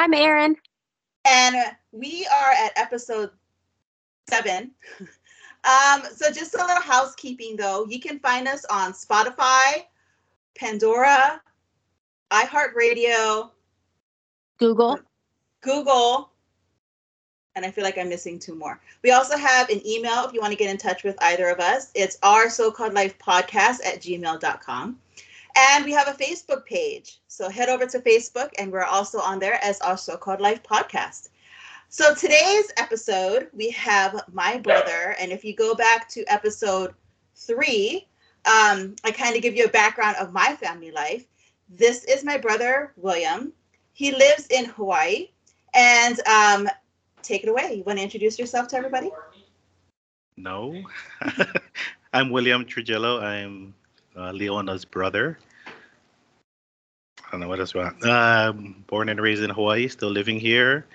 I'm Erin. And we are at episode seven. um, so just a little housekeeping though. You can find us on Spotify, Pandora, iHeartRadio, Google, Google, and I feel like I'm missing two more. We also have an email if you want to get in touch with either of us. It's our so-called life podcast at gmail.com. And we have a Facebook page. So head over to Facebook and we're also on there as our so-called life podcast. So today's episode, we have my brother. And if you go back to episode three, um, I kind of give you a background of my family life. This is my brother, William. He lives in Hawaii. And um, take it away. You want to introduce yourself to everybody? No. I'm William Trujillo. I'm uh, Leona's brother. I don't know what else. Um, born and raised in Hawaii, still living here.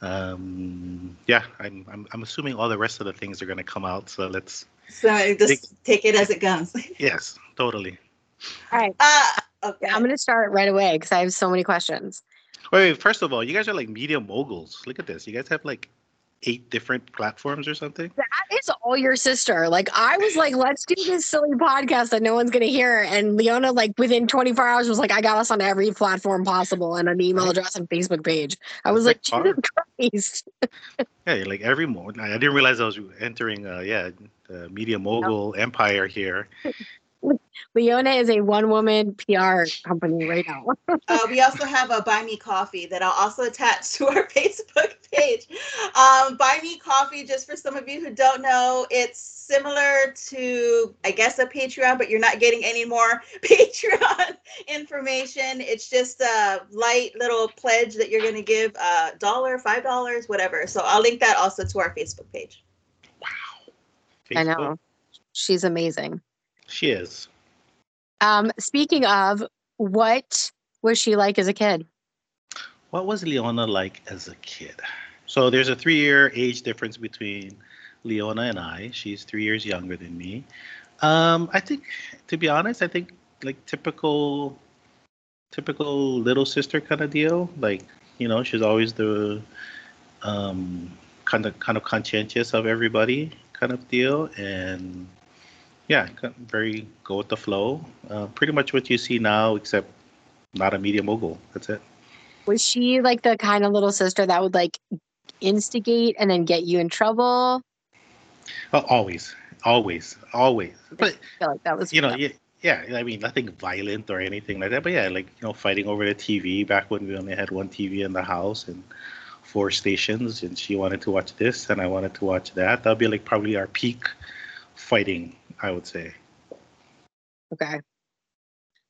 Um, yeah, I'm, I'm, I'm assuming all the rest of the things are going to come out. So let's. So just take, take it as it comes. yes, totally. All right. Uh, okay. I'm going to start right away because I have so many questions. Wait, wait, first of all, you guys are like media moguls. Look at this. You guys have like eight different platforms or something. That is all your sister. Like I was like, let's do this silly podcast that no one's gonna hear. And Leona, like within 24 hours, was like, I got us on every platform possible and an email address and Facebook page. I was like, Jesus Christ. yeah, like every moment. I didn't realize I was entering uh yeah, the media mogul empire here. Leona is a one woman PR company right now. uh, we also have a Buy Me Coffee that I'll also attach to our Facebook page. Um, Buy Me Coffee, just for some of you who don't know, it's similar to, I guess, a Patreon, but you're not getting any more Patreon information. It's just a light little pledge that you're going to give a dollar, five dollars, whatever. So I'll link that also to our Facebook page. Wow. Facebook. I know. She's amazing. She is. Um, speaking of, what was she like as a kid? What was Leona like as a kid? So there's a three year age difference between Leona and I. She's three years younger than me. Um, I think, to be honest, I think like typical, typical little sister kind of deal. Like, you know, she's always the um, kind of kind of conscientious of everybody kind of deal, and yeah, very go with the flow. Uh, pretty much what you see now, except not a media mogul. That's it. Was she like the kind of little sister that would like instigate and then get you in trouble? Well, always, always, always. But I feel like that was you know, yeah, yeah. I mean, nothing violent or anything like that. But yeah, like you know, fighting over the TV back when we only had one TV in the house and four stations, and she wanted to watch this and I wanted to watch that. That'll be like probably our peak fighting I would say. Okay.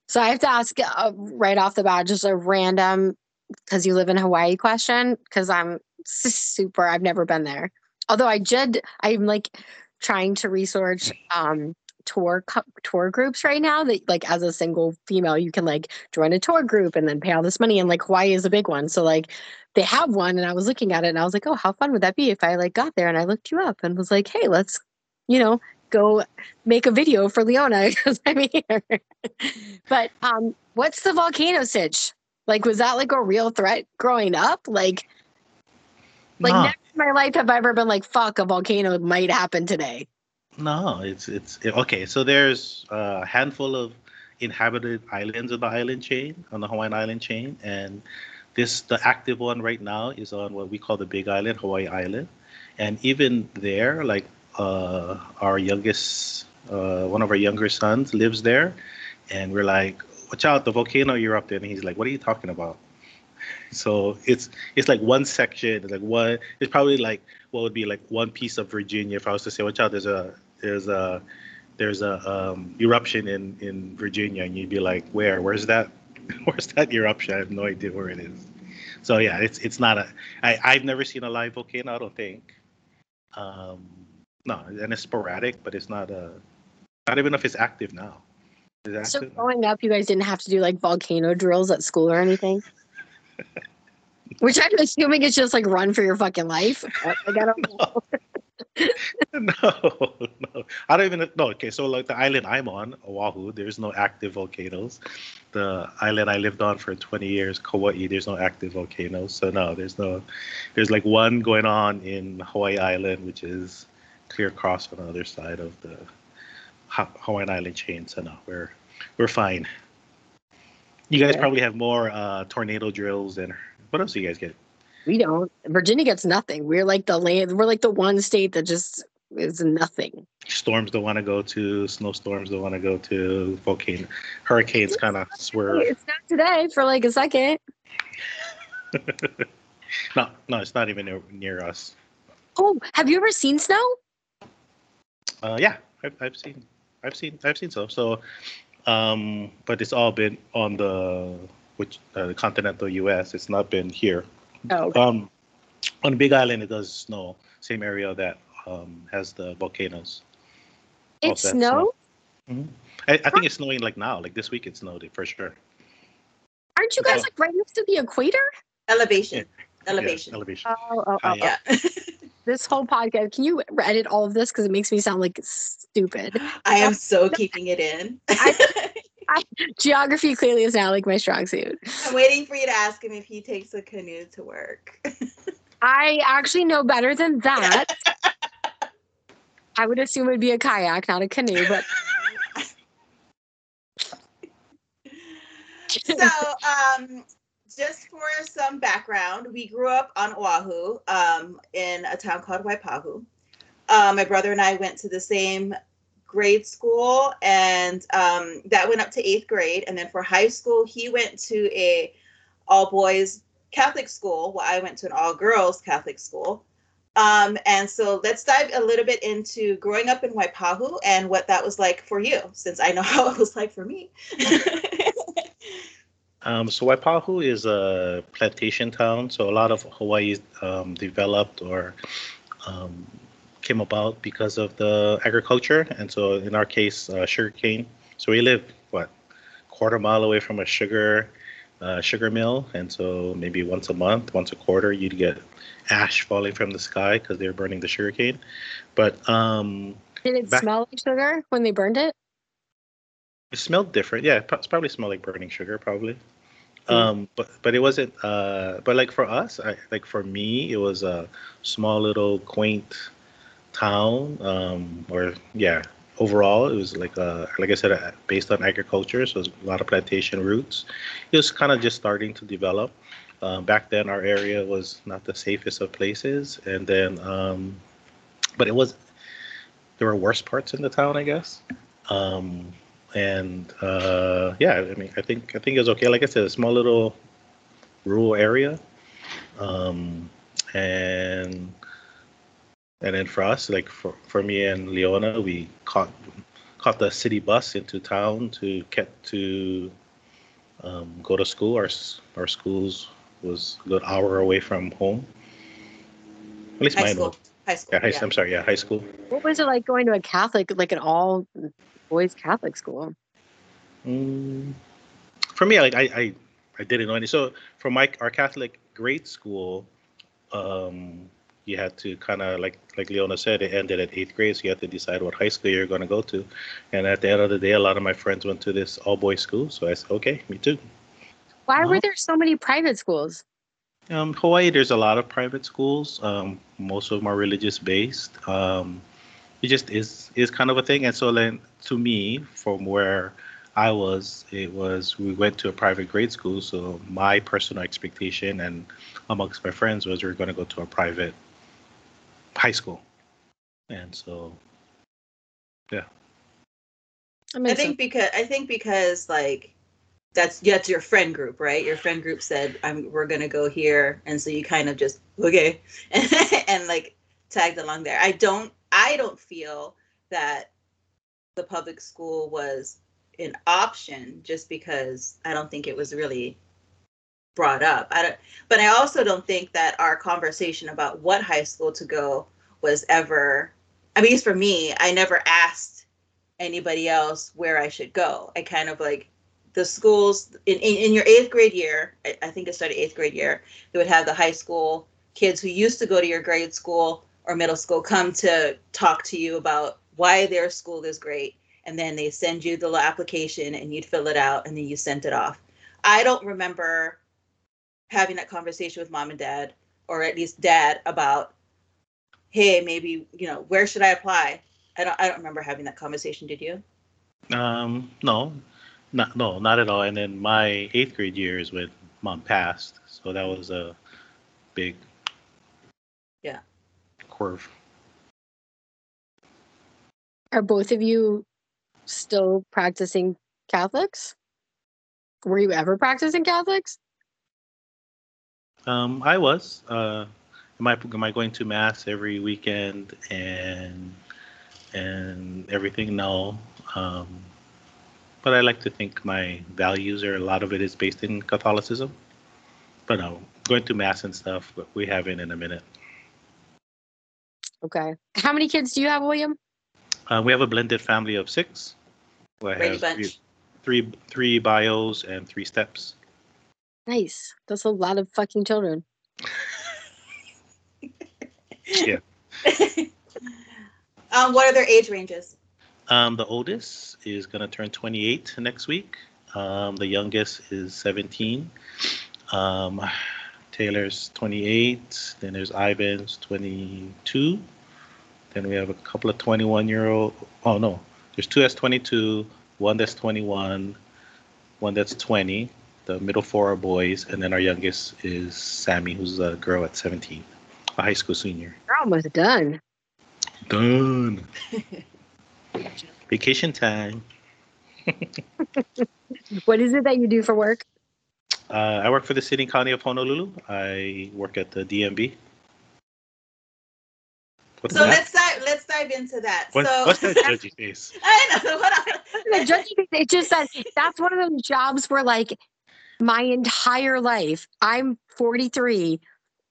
So I have to ask uh, right off the bat, just a random, because you live in Hawaii question, because I'm super, I've never been there. Although I did, I'm like trying to research um, tour tour groups right now that like as a single female you can like join a tour group and then pay all this money and like Hawaii is a big one so like they have one and I was looking at it and I was like oh how fun would that be if I like got there and I looked you up and was like hey let's you know go make a video for Leona because I'm here. but um, what's the volcano sitch? Like, was that like a real threat growing up? Like, like no. never in my life have I ever been like, fuck, a volcano might happen today. No, it's it's okay. So there's a handful of inhabited islands on the island chain, on the Hawaiian island chain, and this the active one right now is on what we call the Big Island, Hawaii Island, and even there, like uh, our youngest, uh, one of our younger sons lives there, and we're like, "Watch out, the volcano erupted!" And he's like, "What are you talking about?" So it's it's like one section, like one. It's probably like what would be like one piece of Virginia. If I was to say, "Watch out, there's a there's a there's a um, eruption in in Virginia," and you'd be like, "Where? Where's that? Where's that eruption?" I have no idea where it is. So yeah, it's it's not a. I I've never seen a live volcano. I don't think. Um, no, and it's sporadic, but it's not uh not even if it's active now. It's so growing up, you guys didn't have to do like volcano drills at school or anything. Which I'm assuming is just like run for your fucking life. Like, I don't know. no, no. I don't even know. Okay, so like the island I'm on, Oahu, there's no active volcanoes. The island I lived on for 20 years, Kauai, there's no active volcanoes. So no, there's no. There's like one going on in Hawaii Island, which is clear across on the other side of the Hawaiian Island chain. So no, we're we're fine. You guys probably have more uh, tornado drills and what else do you guys get? We don't. Virginia gets nothing. We're like the land. We're like the one state that just is nothing. Storms don't want to go to. Snowstorms don't want to go to. Volcano, hurricanes kind of swerve. It's not today for like a second. no, no, it's not even near, near us. Oh, have you ever seen snow? Uh, yeah, I've, I've seen, I've seen, I've seen so. So, um, but it's all been on the which uh, the continental U.S. It's not been here. Oh, okay. Um, on Big Island, it does snow. Same area that um, has the volcanoes. It that's snow? Mhm. I, I think it's snowing like now. Like this week, it snowed for sure. Aren't you guys like right next to the equator? Elevation. Yeah, Elevation. elevation. Oh, oh, oh, yeah. This whole podcast. Can you edit all of this because it makes me sound like stupid? I am so keeping it in. Geography clearly is not like my strong suit. I'm waiting for you to ask him if he takes a canoe to work. I actually know better than that. I would assume it would be a kayak, not a canoe, but so, um, just for some background, we grew up on Oahu um, in a town called Waipahu. Uh, my brother and I went to the same grade school, and um, that went up to eighth grade. And then for high school, he went to a all boys Catholic school, while I went to an all girls Catholic school. Um, and so let's dive a little bit into growing up in Waipahu and what that was like for you, since I know how it was like for me. Um, so Waipahu is a plantation town. So a lot of Hawaii um, developed or um, came about because of the agriculture, and so in our case, uh, sugarcane. So we live what quarter mile away from a sugar uh, sugar mill, and so maybe once a month, once a quarter, you'd get ash falling from the sky because they were burning the sugarcane. But um, did it Back- smell like sugar when they burned it? it smelled different. Yeah, it probably smelled like burning sugar, probably. Mm. Um, but but it wasn't. Uh, but like for us, I, like for me, it was a small little quaint town. Um, or yeah, overall, it was like uh like I said, uh, based on agriculture, so a lot of plantation roots. It was kind of just starting to develop. Um, back then, our area was not the safest of places, and then um, but it was there were worse parts in the town, I guess. Um, and uh, yeah, I mean, I think I think it was okay. Like I said, a small little rural area, um, and and then for us, like for, for me and Leona, we caught caught the city bus into town to get to um, go to school. Our our schools was a good hour away from home. At least high mine school. was. High school. Yeah, high, yeah. I'm sorry. Yeah, high school. What was it like going to a Catholic, like an all boys Catholic school? Mm, for me, like I, I, I didn't know any. So for my our Catholic grade school, um, you had to kind of like like Leona said, it ended at eighth grade, so you had to decide what high school you're going to go to. And at the end of the day, a lot of my friends went to this all boys school, so I said, okay, me too. Why were Uh-huh. there so many private schools? Um, Hawaii, there's a lot of private schools. Um, most of them are religious based. Um, it just is is kind of a thing. And so then, to me, from where I was, it was we went to a private grade school. So my personal expectation and amongst my friends was we are going to go to a private high school. And so, yeah. I makes think because I think because like that's that's your friend group, right? Your friend group said, "I'm we're gonna go here," and so you kind of just okay, and, and like tagged along there. I don't I don't feel that the public school was an option just because I don't think it was really brought up. I don't, but I also don't think that our conversation about what high school to go was ever. I mean, at least for me, I never asked anybody else where I should go. I kind of like the schools in, in, in your eighth grade year, I, I think it started eighth grade year, they would have the high school kids who used to go to your grade school or middle school come to talk to you about why their school is great and then they send you the application and you'd fill it out and then you sent it off i don't remember having that conversation with mom and dad or at least dad about hey maybe you know where should i apply i don't i don't remember having that conversation did you Um, no, not no, not at all. And then my eighth grade year is when mom passed, so that was a big. Curve. Are both of you still practicing Catholics? Were you ever practicing Catholics? Um, I was. Uh, am I am I going to mass every weekend and and everything? No. Um, but I like to think my values are a lot of it is based in Catholicism. But no, going to mass and stuff. But we haven't in a minute. Okay. How many kids do you have, William? Uh, we have a blended family of six. I Brady bunch three, three three bios and three steps. Nice. That's a lot of fucking children. Yeah. um what are their age ranges Um, the oldest is gonna turn 28 next week. Um, the youngest is 17. Um, Taylor's 28. Then there's Ivan's 22. Then we have a couple of 21 year old. Oh no, there's two that's 22, one that's 21, one that's 20. The middle four are boys, and then our youngest is Sammy, who's a girl at 17, a high school senior. You're almost done. Done. Vacation time. What is it that you do for work? Uh, I work for the city and county of Honolulu. I work at the DMV. What's so that? let's dive let's dive into that What- so what's that judgy face? i know hold. The judging thing, it's just that that's one of those jobs where like my entire life, I'm 43.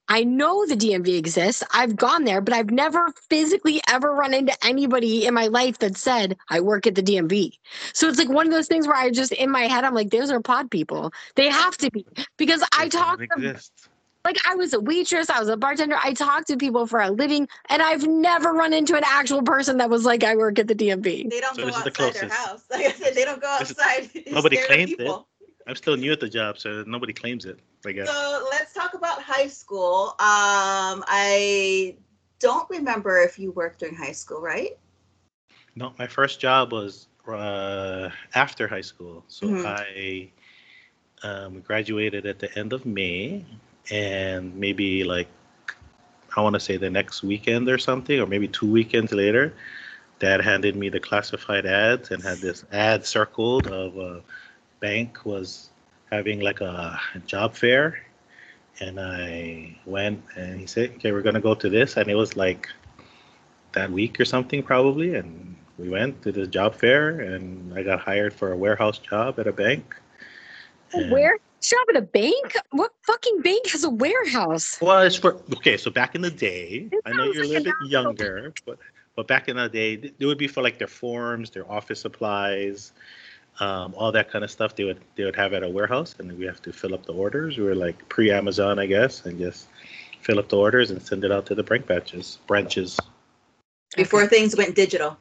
I know the DMV exists. I've gone there, but I've never physically ever run into anybody in my life that said I work at the DMV. So it's like one of those things where I just in my head I'm like, those are pod people. They have to be because I talk doesn't to them exist. Like I was a waitress, I was a bartender. I talked to people for a living, and I've never run into an actual person that was like, I work at the DMV. they don't So go this is the outside their house like i said they don't go This is- outside nobody claims of it. I'm still new at the job, so nobody claims it. I guess. So let's talk about high school. Um, I don't remember if you worked during high school, right? No, my first job was uh, after high school. So Mhm. I um, graduated at the end of May, and maybe like I want to say the next weekend or something, or maybe two weekends later, Dad handed me the classified ads and had this ad circled of a bank was having like a job fair, and I went and he said, "Okay, we're gonna go to this," and it was like that week or something probably. And we went to the job fair and i got hired for a warehouse job at a bank. And- Where? Shop at a bank? What fucking bank has a warehouse? well it's for okay so back in the day i know you're a little bit younger but but back in the day it would be for like their forms their office supplies um, all that kind of stuff they would they would have at a warehouse and we have to fill up the orders we were like pre-amazon i guess and just fill up the orders and send it out to the bank batches branches Before things went digital.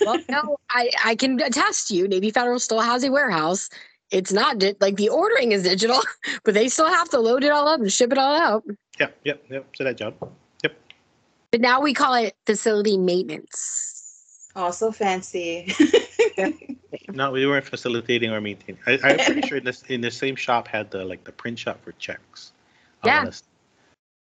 Well, no, I, I can attest to you. Navy Federal still has a warehouse. It's not di- like the ordering is digital, but they still have to load it all up and ship it all out. yep yep yep so that job Yep. But now we call it facility maintenance. Also fancy. No, we weren't facilitating or maintaining. I, I'm pretty sure in this in the same shop had the like the print shop for checks. I Yeah. wanna s-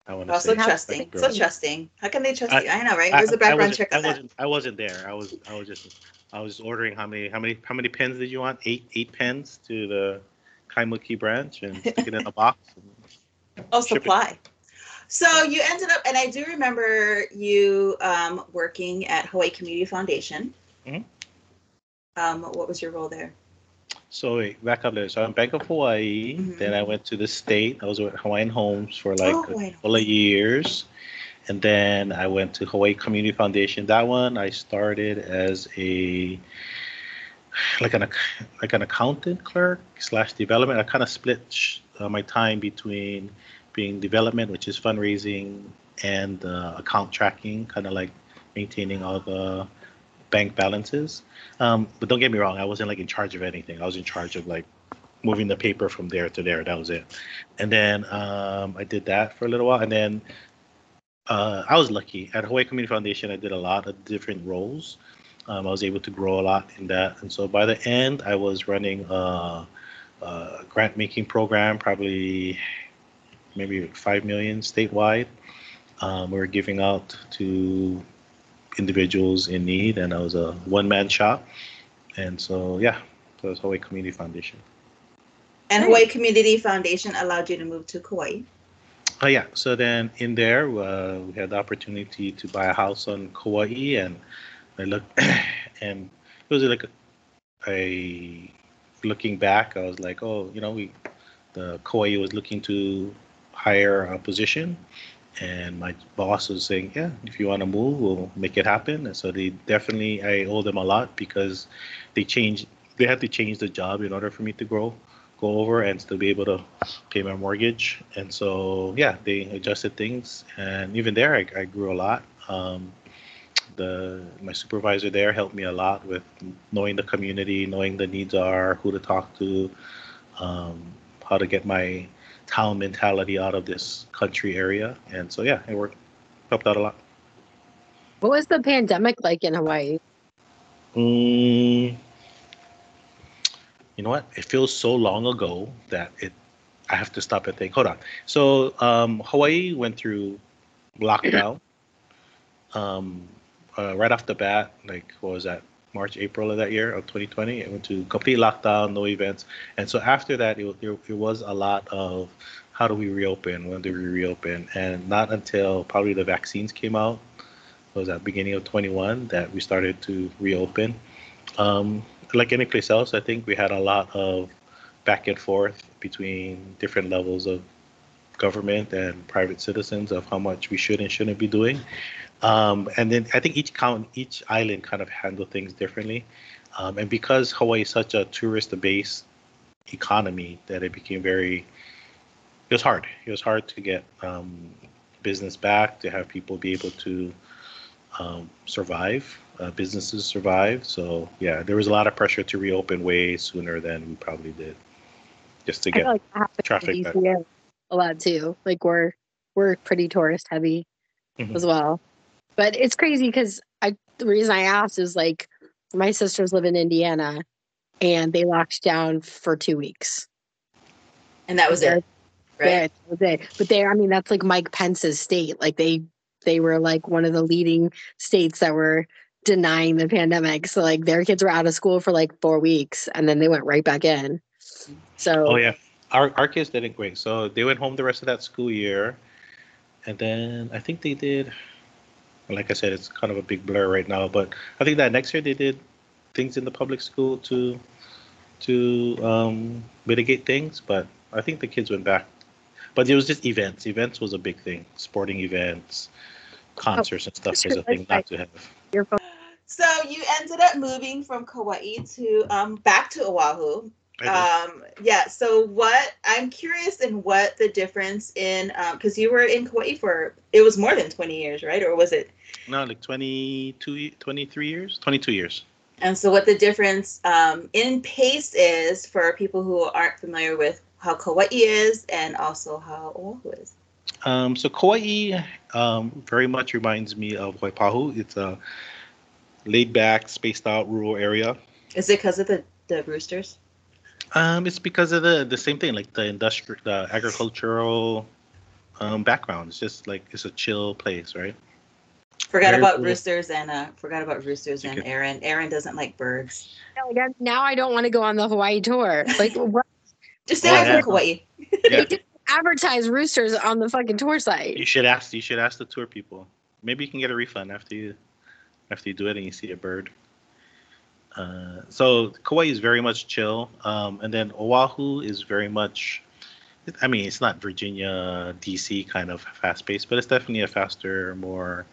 I want to oh, so say trusting. like, So trusting. How can they trust I- you? I know, right? I- Where's the background wasn't- check I on that? wasn't. I wasn't there. I was. I was just. I was ordering how many. How many? How many pens did you want? Eight. Eight pens to the Kaimuki branch and stick it in a box. Oh, Ship it. supply. So you ended up, and I do remember you um, working at Hawaii Community Foundation. Mhm. Um, what was your role there? So wait, back up there. So I'm Bank of Hawaii. Mhm. Then I went to the state. I was with Hawaiian Homes for like Oh, a couple of years. And then I went to Hawaii Community Foundation. That one I started as a like an like an accountant clerk slash development. I kind of split sh- uh, my time between being development, which is fundraising, and uh, account tracking, kind of like maintaining all the bank balances. Um, but don't get me wrong, I wasn't like in charge of anything. I was in charge of like moving the paper from there to there. That was it. And then um, I did that for a little while, and then uh, I was lucky at Hawaii Community Foundation. I did a lot of different roles. Um, I was able to grow a lot in that, and so by the end, I was running a, a grant making program, probably maybe five million statewide. Um, we were giving out to individuals in need, and I was a one man shop. And so, yeah, that was Hawaii Community Foundation. And Hawaii Community Foundation allowed you to move to Kauai. Oh yeah. So then in there, uh, we had the opportunity to buy a house on Kauai, and I looked, and it was like a, a looking back. I was like, oh, you know, we the Kauai was looking to hire a position, and my boss was saying, yeah, if you want to move, we'll make it happen. And so they definitely, I owe them a lot because they changed. They had to change the job in order for me to grow go over and still be able to pay my mortgage. And so, yeah, they adjusted things, and even there, I, I grew a lot. Um, the my supervisor there helped me a lot with knowing the community, knowing the needs are, who to talk to, um, how to get my town mentality out of this country area, and so yeah, it worked, helped out a lot. What was the pandemic like in Hawaii? Mm, you know what? It feels so long ago that it. I have to stop and think. Hold on. So um, Hawaii went through lockdown. Um, uh, right off the bat, like what was that? March, April of that year of 2020, it went to complete lockdown, no events, and so after that, it, it, it was a lot of how do we reopen? When do we reopen? And not until probably the vaccines came out, was that beginning of 21 that we started to reopen. Um, like any place else, I think we had a lot of back and forth between different levels of government and private citizens of how much we should and shouldn't be doing. Um, and then I think each count, each island kind of handle things differently. Um, and because Hawaii is such a tourist-based economy, that it became very, it was hard. It was hard to get um, business back, to have people be able to um, survive uh, businesses survive. So yeah, there was a lot of pressure to reopen way sooner than we probably did, just to get like traffic back. A lot too. Like we're we're pretty tourist heavy mm-hmm. as well, but it's crazy because I the reason I asked is like my sisters live in Indiana, and they locked down for two weeks, and that was it. Right. Yeah, that. But they, I mean, that's like Mike Pence's state. Like they, they were like one of the leading states that were denying the pandemic. So like their kids were out of school for like four weeks and then they went right back in. So Oh yeah. Our our kids didn't great. So they went home the rest of that school year. And then I think they did like I said, it's kind of a big blur right now, but I think that next year they did things in the public school to to um, mitigate things, but I think the kids went back. But it was just events. Events was a big thing. Sporting events, concerts oh, and stuff was a thing not to have. Your phone. So you ended up moving from Kauai to um, back to Oahu. Um, yeah. So what I'm curious in what the difference in because um, you were in Kauai for it was more than 20 years, right? Or was it? No, like 22, 23 years, 22 years. And so what the difference um, in pace is for people who aren't familiar with how Kauai is and also how Oahu is. Um, so Kauai um, very much reminds me of Waipahu. It's a laid back, spaced out rural area. Is it because of the, the roosters? Um, it's because of the the same thing, like the industrial, the agricultural um, background. It's just like it's a chill place, right? Forgot Very about cool. roosters and uh, forgot about roosters and Erin. Erin doesn't like birds. Now I don't want to go on the Hawaii tour. Like what? Just stay oh, yeah. Hawaii. Yeah. advertise roosters on the fucking tour site. You should ask. You should ask the tour people. Maybe you can get a refund after you after you do it and you see a bird. Uh, so Kauai is very much chill, um, and then Oahu is very much. I mean, it's not Virginia, DC kind of fast paced, but it's definitely a faster, more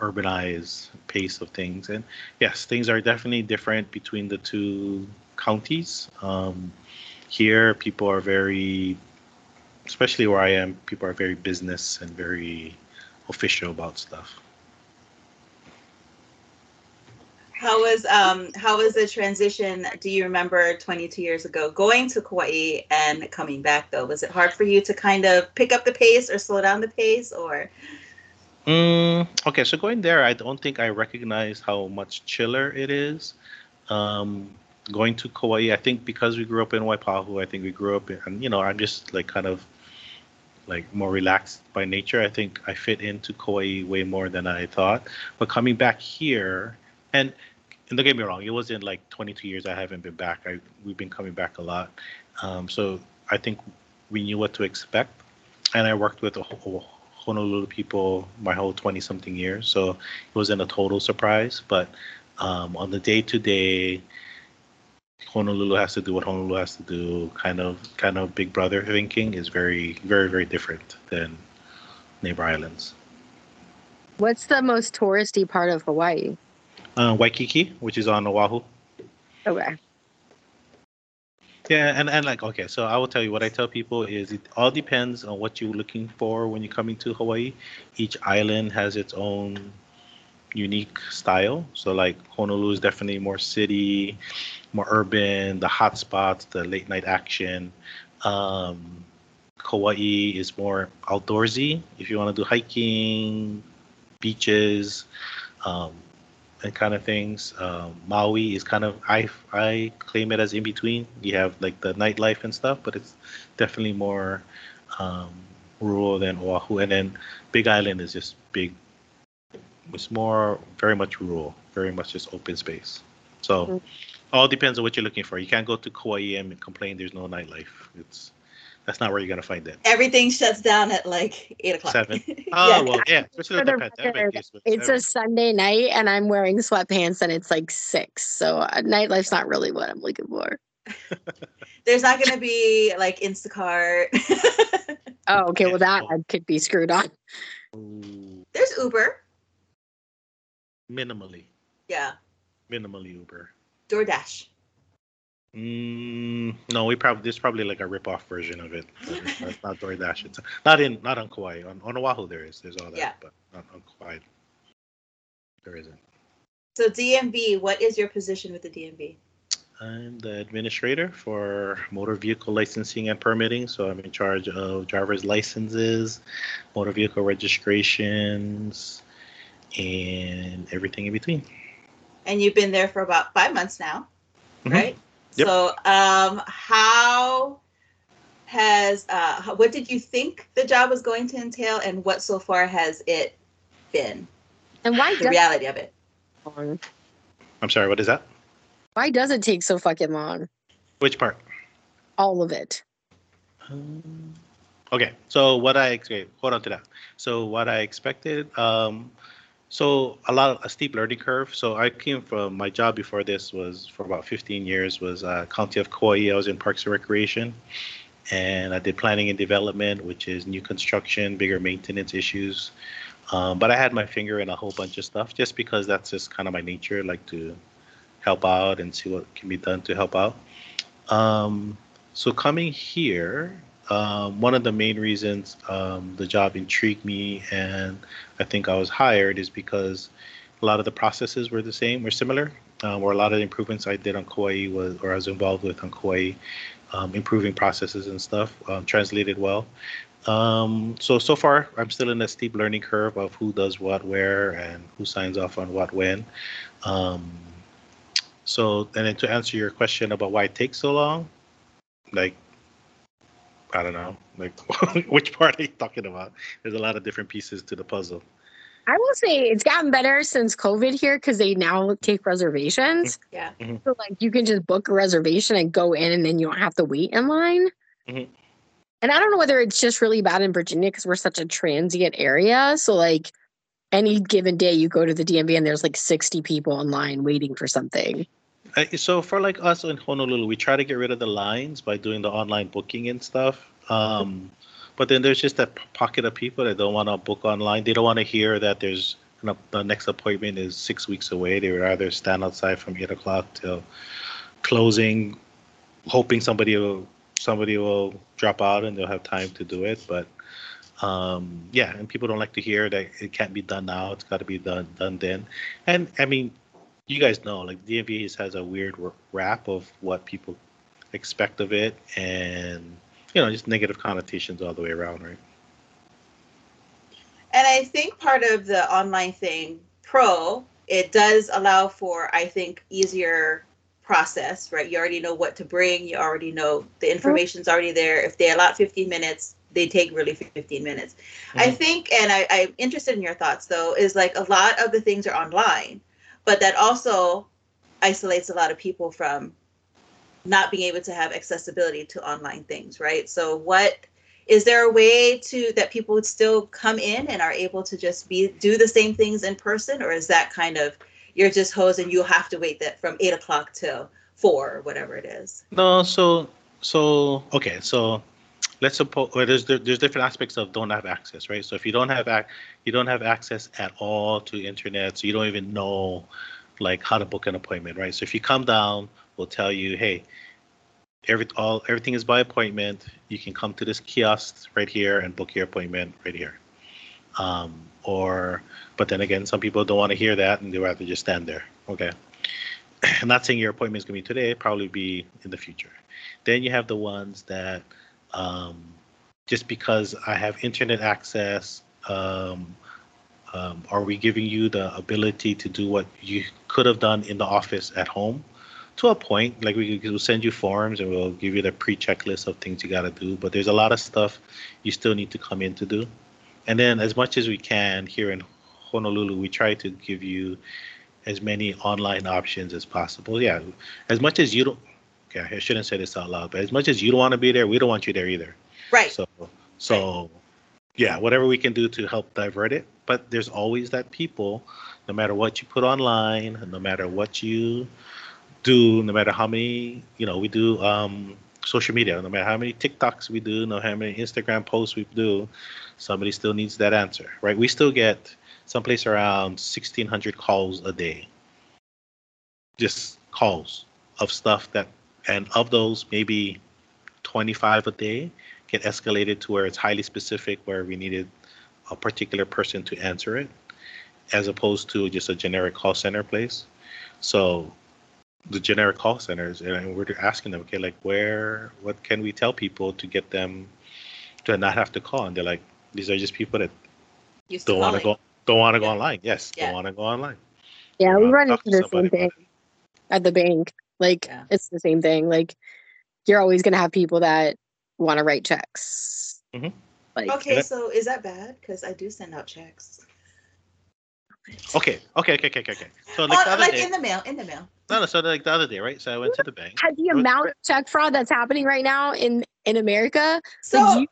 urbanized pace of things. And yes, things are definitely different between the two counties. Um, here, people are very, especially where I am, people are very business and very official about stuff. How was um how was the transition? Do you remember 22 years ago going to Kauai and coming back though? Was it hard for you to kind of pick up the pace or slow down the pace or Mm, okay, so going there, I don't think I recognize how much chiller it is. Um, going to Kauai, I think because we grew up in Waipahu, I think we grew up in, and you know, I'm just like kind of like more relaxed by nature. I think I fit into Kauai way more than I thought. But coming back here, and, and don't get me wrong, it wasn't like 22 years I haven't been back. I we've been coming back a lot. Um, so I think we knew what to expect, and I worked with Honolulu people my whole 20 something years. So it wasn't a total surprise. But um, on the day to day, Honolulu has to do what Honolulu has to do. Kind of, kind of Big Brother thinking is very, very, very different than neighbor islands. What's the most touristy part of Hawaii? Uh, Waikiki, which is on Oahu. Okay. Yeah, and, and like okay, so I will tell you what I tell people is it all depends on what you're looking for when you're coming to Hawaii. Each island has its own unique style. So like Honolulu is definitely more city, more urban, the hot spots, the late night action. Um, Kauai is more outdoorsy. If you want to do hiking, beaches, um, and kind of things. Um, Maui is kind of I I claim it as in between. You have like the nightlife and stuff, but it's definitely more um, rural than Oahu. And then Big Island is just big. It's more very much rural, very much just open space. So Mm. all depends on what you're looking for. You can't go to Kauai and complain there's no nightlife. It's that's not where you're gonna find it. everything shuts down at like eight o'clock? Seven. Yeah. Oh well, yeah. Especially with the the pandemic. record, it's- It's a Sunday night and I'm wearing sweatpants and it's like six. So uh, nightlife's not really what I'm looking for. There's not gonna be like Instacart. Oh, okay. Well, that I could be screwed on. There's Uber. minimally, Yeah. minimally Uber. DoorDash. Mm, no, we probably there's probably like a rip-off version of it. It's not, DoorDash. It's not in not on Kauai. On, on Oahu there is. There's all that, Yeah. but not on Kauai. There isn't. So DMV, what is your position with the DMV? I'm the administrator for motor vehicle licensing and permitting. So I'm in charge of driver's licenses, motor vehicle registrations, and everything in between. And you've been there for about five months now, Mhm. right? Yep. So, um, how has uh, what did you think the job was going to entail, and what so far has it been? And why The reality of it. it long? I'm sorry, what is that? Why does it take so fucking long? Which part? All of it. Um, okay, so what I okay, hold on to that. So what I expected, um, so a lot of a steep learning curve. So I came from my job before this was for about 15 years was uh, County of Kauai. I was in Parks and Recreation, and I did planning and development, which is new construction, bigger maintenance issues. Um, but I had my finger in a whole bunch of stuff just because that's just kind of my nature, like to help out and see what can be done to help out. Um, so coming here, um, one of the main reasons um, the job intrigued me and I think I was hired is because a lot of the processes were the same, were similar. Um, or a lot of the improvements I did on Kauai was, or I was involved with on Kauai, um, improving processes and stuff, um, translated well. Um, so so far, I'm still in a steep learning curve of who does what, where, and who signs off on what, when. So, and then to answer your question about why it takes so long, like, I don't know, like, which part are you talking about? There's a lot of different pieces to the puzzle. I will say it's gotten better since COVID here because they now take reservations. Yeah. So like you can just book a reservation and go in and then you don't have to wait in line. Mhm. And I don't know whether it's just really bad in Virginia because we're such a transient area. So like any given day you go to the DMV and there's like 60 people in line waiting for something. So for like us in Honolulu, we try to get rid of the lines by doing the online booking and stuff. Um, but then there's just that pocket of people that don't want to book online. They don't want to hear that there's the next appointment is six weeks away. They would rather stand outside from eight o'clock till closing, hoping somebody will somebody will drop out and they'll have time to do it. But Um, yeah, and people don't like to hear that it can't be done now. It's got to be done done then. And I mean, you guys know, like DMV has a weird rap of what people expect of it, and you know, just negative connotations all the way around, right? And I think part of the online thing, pro, it does allow for, I think, easier process, right? You already know what to bring. You already know the information's already there. If they allot 15 minutes, they take really 15 minutes. Mm-hmm. I think, and I, I'm interested in your thoughts though, is like a lot of the things are online, but that also isolates a lot of people from not being able to have accessibility to online things, right? So what is there a way to that people would still come in and are able to just be do the same things in person, or is that kind of you're just hosed and you have to wait that from eight o'clock till four or whatever it is? No, so so okay, so let's suppose well, there's there's different aspects of don't have access, right? So if you don't have ac- you don't have access at all to internet, so you don't even know like how to book an appointment, right? So if you come down, we'll tell you, hey, every all everything is by appointment. You can come to this kiosk right here and book your appointment right here. Um, or, but then again, some people don't want to hear that and they rather just stand there. Okay. I'm not saying your appointment is going to be today, probably be in the future. Then you have the ones that um, just because I have internet access, um, um, are we giving you the ability to do what you could have done in the office at home? to a point. Like we will send you forms and we'll give you the pre-checklist of things you got to do. But there's a lot of stuff you still need to come in to do. And then as much as we can here in Honolulu, we try to give you as many online options as possible. Yeah, as much as you don't. Okay, I shouldn't say this out loud, but as much as you don't want to be there, we don't want you there either. Right. So, so, right. yeah, whatever we can do to help divert it. But there's always that people, no matter what you put online, no matter what you do, no matter how many, you know, we do um, social media, no matter how many TikToks we do, no matter how many Instagram posts we do, somebody still needs that answer, right? We still get someplace around 1,600 calls a day. Just calls of stuff that, and of those, maybe 25 a day get escalated to where it's highly specific, where we needed a particular person to answer it, as opposed to just a generic call center place. So the generic call centers and we're asking them okay like where what can we tell people to get them to not have to call? And they're like these are just people that Used don't want to go don't want to yeah. go online. Yes yeah. don't want to go online. Yeah we run into the same thing at the bank like yeah. it's the same thing like you're always going to have people that want to write checks mm-hmm. like okay so is that bad because i do send out checks Okay, okay, okay, okay, okay. So like, oh, like day, in the mail, in the mail. No, no. So like the other day, right? So I went to the bank. The amount of check fraud that's happening right now in in America. So like you,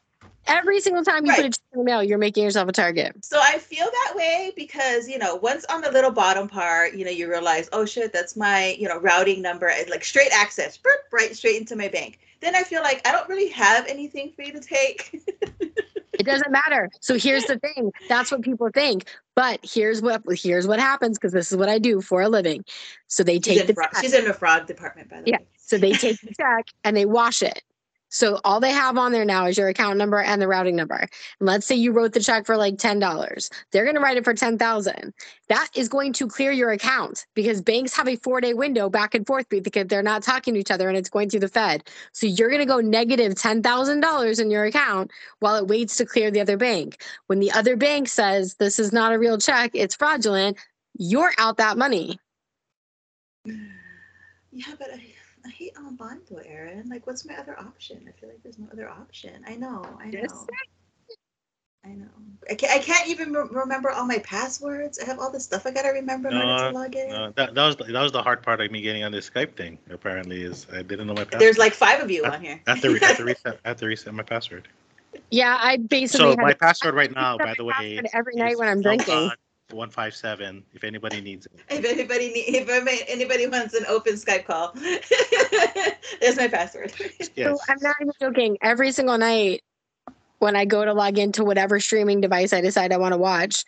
every single time you right. put a check in the mail, you're making yourself a target. So I feel that way because you know once on the little bottom part, you know you realize, oh shit, that's my you know routing number, like straight access, right straight into my bank. Then I feel like I don't really have anything for you to take. It doesn't matter. So here's the thing. That's what people think. But here's what here's what happens because this is what I do for a living. So they take the fraud, she's in the fraud department, by the yeah. way. So they take the check and they wash it. So all they have on there now is your account number and the routing number. And let's say you wrote the check for like $10. They're going to write it for 10,000. That is going to clear your account because banks have a 4-day window back and forth because they're not talking to each other and it's going through the Fed. So you're going to go negative $10,000 in your account while it waits to clear the other bank. When the other bank says this is not a real check, it's fraudulent, you're out that money. Yeah, but I I hate Albanto, Erin. Like, what's my other option? I feel like there's no other option. I know, I know. Yes. I know. I can't, I can't even re- remember all my passwords. I have all this stuff I gotta remember in order to log in. No, that, that was that was the hard part of me getting on this Skype thing. Apparently, is I didn't know my password. There's like five of you on here. I have to, I have to reset. I have to reset my password. Yeah, I basically. So my password right now, by the way, every night when I'm drinking one five seven. If anybody needs it. If anybody need, if anybody wants an open Skype call, there's my password. Yes. So I'm not even joking. Every single night when I go to log into whatever streaming device I decide I want to watch,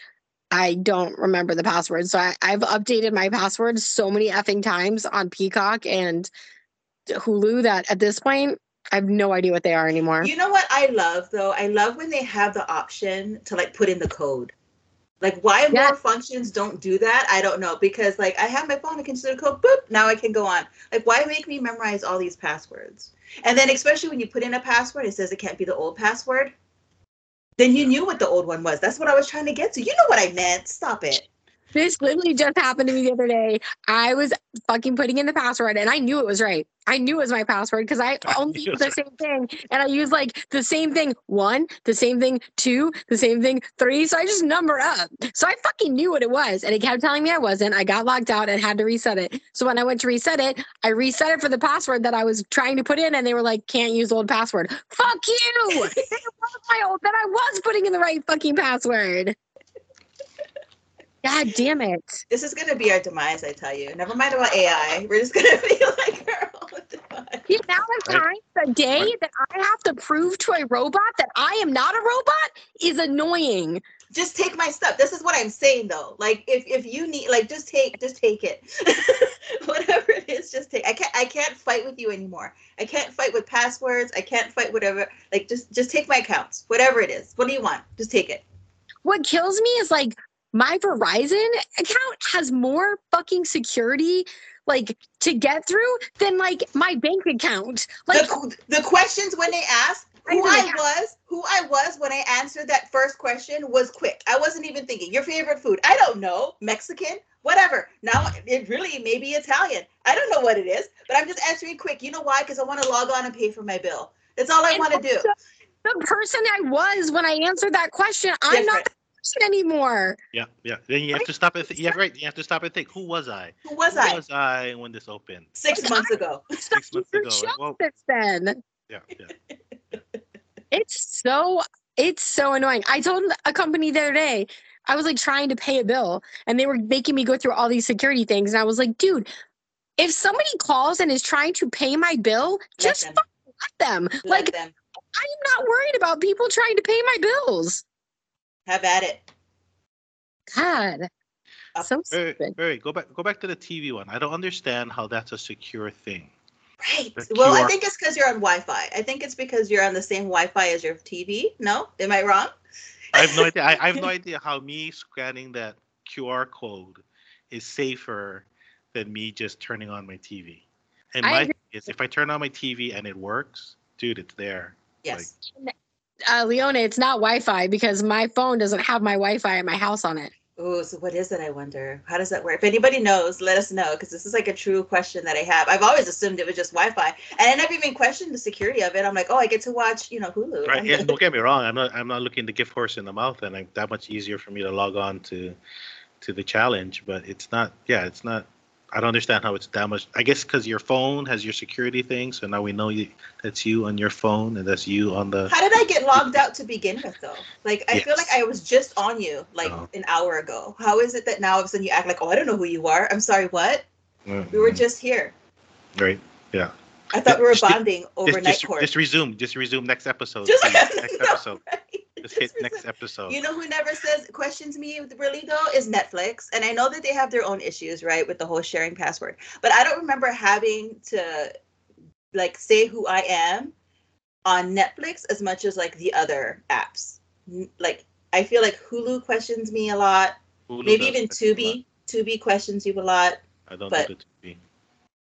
I don't remember the password. So I, I've updated my password so many effing times on Peacock and Hulu that at this point I have no idea what they are anymore. You know what I love though? I love when they have the option to like put in the code. Like why more functions don't do that? I don't know because like I have my phone, I can just code, boop, now I can go on. Like why make me memorize all these passwords? And then especially when you put in a password, it says it can't be the old password. Then you knew what the old one was. That's what I was trying to get to. You know what I meant. Stop it. This literally just happened to me the other day. I was fucking putting in the password and I knew it was right. I knew it was my password because I only use the same thing. And I use like the same thing one, the same thing two, the same thing three. So I just number up. So I fucking knew what it was. And it kept telling me I wasn't. I got locked out and had to reset it. So when I went to reset it, I reset it for the password that I was trying to put in and they were like, can't use old password. Fuck you. it was my old that I was putting in the right fucking password. God damn it. This is gonna be our demise, I tell you. Never mind about AI. We're just gonna be like our own demise. The amount of Right. times a day that I have to prove to a robot that I am not a robot is annoying. just take my stuff. This is what I'm saying though. Like if if you need like just take just take it. whatever it is, just take. I can't I can't fight with you anymore. I can't fight with passwords. I can't fight whatever. Like just just take my accounts. Whatever it is. What do you want? Just take it. What kills me is like my Verizon account has more fucking security like to get through than like my bank account. Like the, the questions when they ask who I was, who I was when I answered that first question was quick. I wasn't even thinking your favorite food. I don't know, Mexican, whatever. Now it really may be Italian. I don't know what it is, but I'm just answering quick. You know why? Because I want to log on and pay for my bill. That's all I want to do. the person I was when I answered that question, I'm not Different. Person anymore. Yeah, yeah. Then you have to stop and th- yeah, right. You have to stop and think. Who was I? Who was Who I was I when this opened? six months ago? Six months ago, Show well- since then. Yeah, yeah. It's so it's so annoying. I told a company the other day, I was like trying to pay a bill and they were making me go through all these security things. And I was like, dude, if somebody calls and is trying to pay my bill, just them. let them. Let like them I'm not worried about people trying to pay my bills. Have at it. God. Up. So Very, stupid. very. Go back. Go back to the TV one. I don't understand how that's a secure thing. Right. The Well, I think it's because you're on Wi-Fi. I think it's because you're on the same Wi-Fi as your TV. No, am I wrong? I have no idea. I, I have no idea how me scanning that QR code is safer than me just turning on my TV. And I my agree. thing is, if I turn on my TV and it works, dude, it's there. Yes. Uh, Leona, it's not Wi-Fi because my phone doesn't have my Wi-Fi at my house on it. Oh, so what is it? I wonder. How does that work? If anybody knows, let us know because this is like a true question that I have. I've always assumed it was just Wi-Fi, and I never even questioned the security of it. I'm like, oh, I get to watch, you know, Hulu. Right. Yeah, don't get me wrong. I'm not. I'm not looking to give horse in the mouth, and like that much easier for me to log on to, to the challenge. But it's not. Yeah, it's not. I don't understand how it's that much. I guess because your phone has your security thing, so now we know you. That's you on your phone, and that's you on the. How did I get logged out to begin with, though? Like, I feel like I was just on you like Oh. an hour ago. How is it that now all of a sudden you act like, oh, I don't know who you are? I'm sorry, what? We were mm-hmm. just here. right. Yeah. I thought we were bonding Just, night just, just resume. Just resume next episode. Just- next episode. right? Just hit next episode. You know who never says questions me really though is Netflix, and I know that they have their own issues, right, with the whole sharing password. But I don't remember having to like say who I am on Netflix as much as like the other apps. Like I feel like Hulu questions me a lot, Hulu maybe even that a lot. Tubi. Tubi questions you a lot. I don't but- do the TV.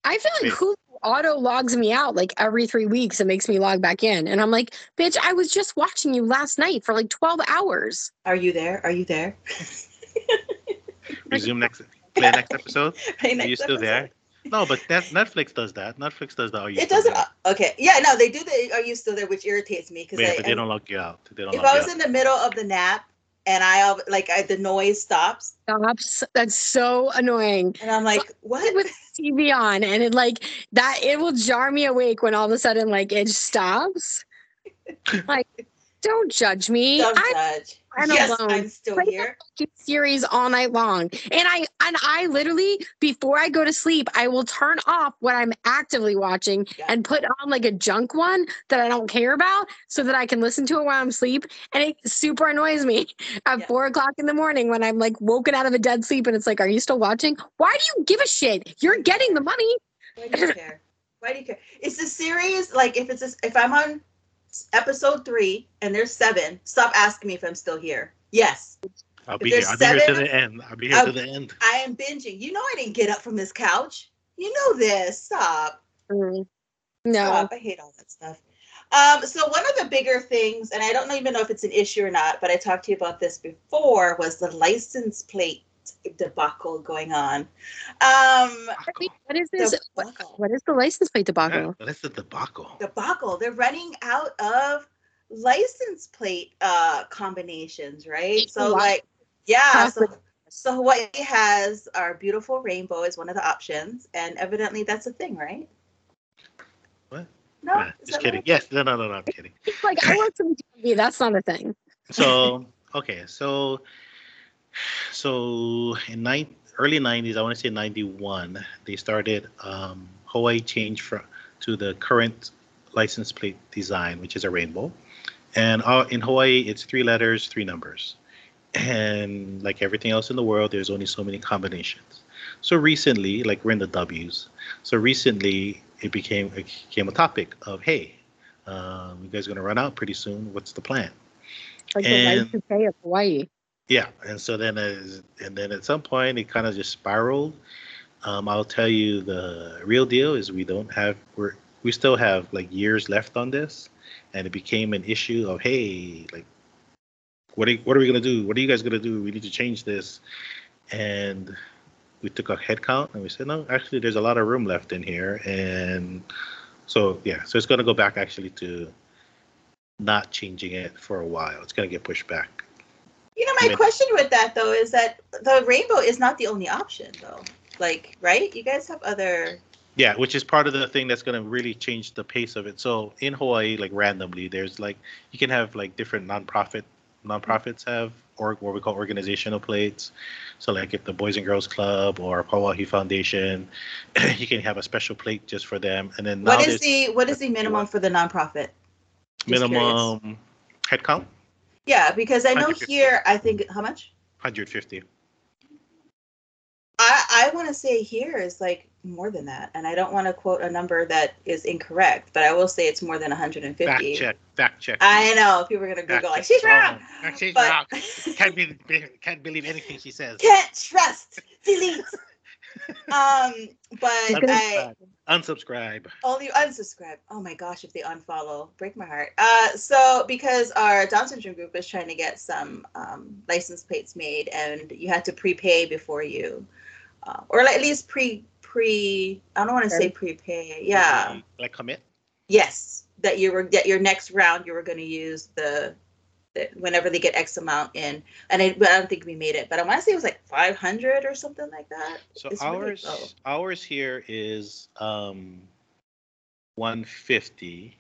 I feel like Wait. Hulu auto logs me out like every three weeks and makes me log back in. And I'm like, bitch, I was just watching you last night for like 12 hours. Are you there? Are you there? Resume next. Play next episode. Right, Are you still episode. there? No, but that Netflix does that. Netflix does that. Are you It still doesn't. there? Uh, okay, yeah, no, they do the. Are you still there? Which irritates me because Yeah, they don't log you out. They don't if log I you was out. in the middle of the nap and I like I, the noise stops Stops. That's so annoying. and I'm like, what? With TV on and it like that, it will jar me awake when all of a sudden like it stops. like, don't judge me. Don't I'm judge. I'm yes, alone. I'm still Play here. series all night long. And I and I literally before I go to sleep, I will turn off what I'm actively watching Yeah. and put on like a junk one that I don't care about so that I can listen to it while I'm asleep. And it super annoys me at Yeah. four o'clock in the morning when I'm like woken out of a dead sleep and it's like, Are you still watching? Why do you give a shit? You're getting the money. Why do you care? Why do you care? Is the series like if it's a, if I'm on episode three and there's seven, stop asking me if I'm still here. Yes, I'll be here. I'll be here to the end. I'll be here I'll- to the end. I am binging. You know I didn't get up from this couch. You know this. Stop. Mm. No. Stop. I hate all that stuff. Um, so one of the bigger things, and I don't even know if it's an issue or not, but I talked to you about this before, was the license plate debacle going on. Um, Wait, What is this? Debacle. what is the license plate Yeah, debacle? that's the debacle. debacle. They're running out of license plate uh combinations, right? So Wow. like, yeah. So, Possibly. so Hawaii has our beautiful rainbow is one of the options, and evidently that's a thing, right? What? No, just kidding. right? Yes, no, no, no, no. I'm kidding. It's like I want some TV. That's not a thing. So okay, so so in nine early '90s, I want to say '91, they started um, Hawaii changed from to the current license plate design, which is a rainbow, and uh, in Hawaii, it's three letters, three numbers, and like everything else in the world, there's only so many combinations. So recently, like we're in the W's, so recently it became it became a topic of hey, um, you guys are gonna run out pretty soon. What's the plan? Like And- the Y2K of Hawaii. Yeah, and so then and then at some point it kind of just spiraled. Um, I'll tell you the real deal is we don't have we're we still have like years left on this, and it became an issue of hey like what are what are we gonna do? What are you guys gonna do? We need to change this, and we took a head count and we said no, actually there's a lot of room left in here, and so yeah, so it's gonna go back actually to not changing it for a while. It's gonna get pushed back. You know, my Mid- question with that though is that the rainbow is not the only option though. Like, right? You guys have other Yeah, which is part of the thing that's going to really change the pace of it. So in Hawaii, like randomly, there's like you can have like different nonprofit nonprofits have or what we call organizational plates. So like if the Boys and Girls Club or Hawaii Foundation, you can have a special plate just for them. And then what is the what is the minimum for the nonprofit? Just minimum head count Yeah, because I know here I think how much? 150. I, I want to say here is like more than that, and I don't want to quote a number that is incorrect, but I will say it's more than 150. Fact check, fact check. I know people are gonna Fact Google like she's wrong, Oh, she's but wrong. Can't be, can't believe anything she says. can't trust. Delete. Um, but Look I Unsubscribe. only unsubscribe. Oh my gosh, if they unfollow, break my heart. Uh, so because our Down syndrome group was trying to get some um, license plates made, and you had to prepay before you, uh, or like at least pre pre. I don't want to say prepay. Yeah. Like commit. Yes, that you were that your next round you were going to use the, the whenever they get X amount in, and I, I don't think we made it. But I want to say it was like 500 or something like that. So It's ours low. ours here is um 150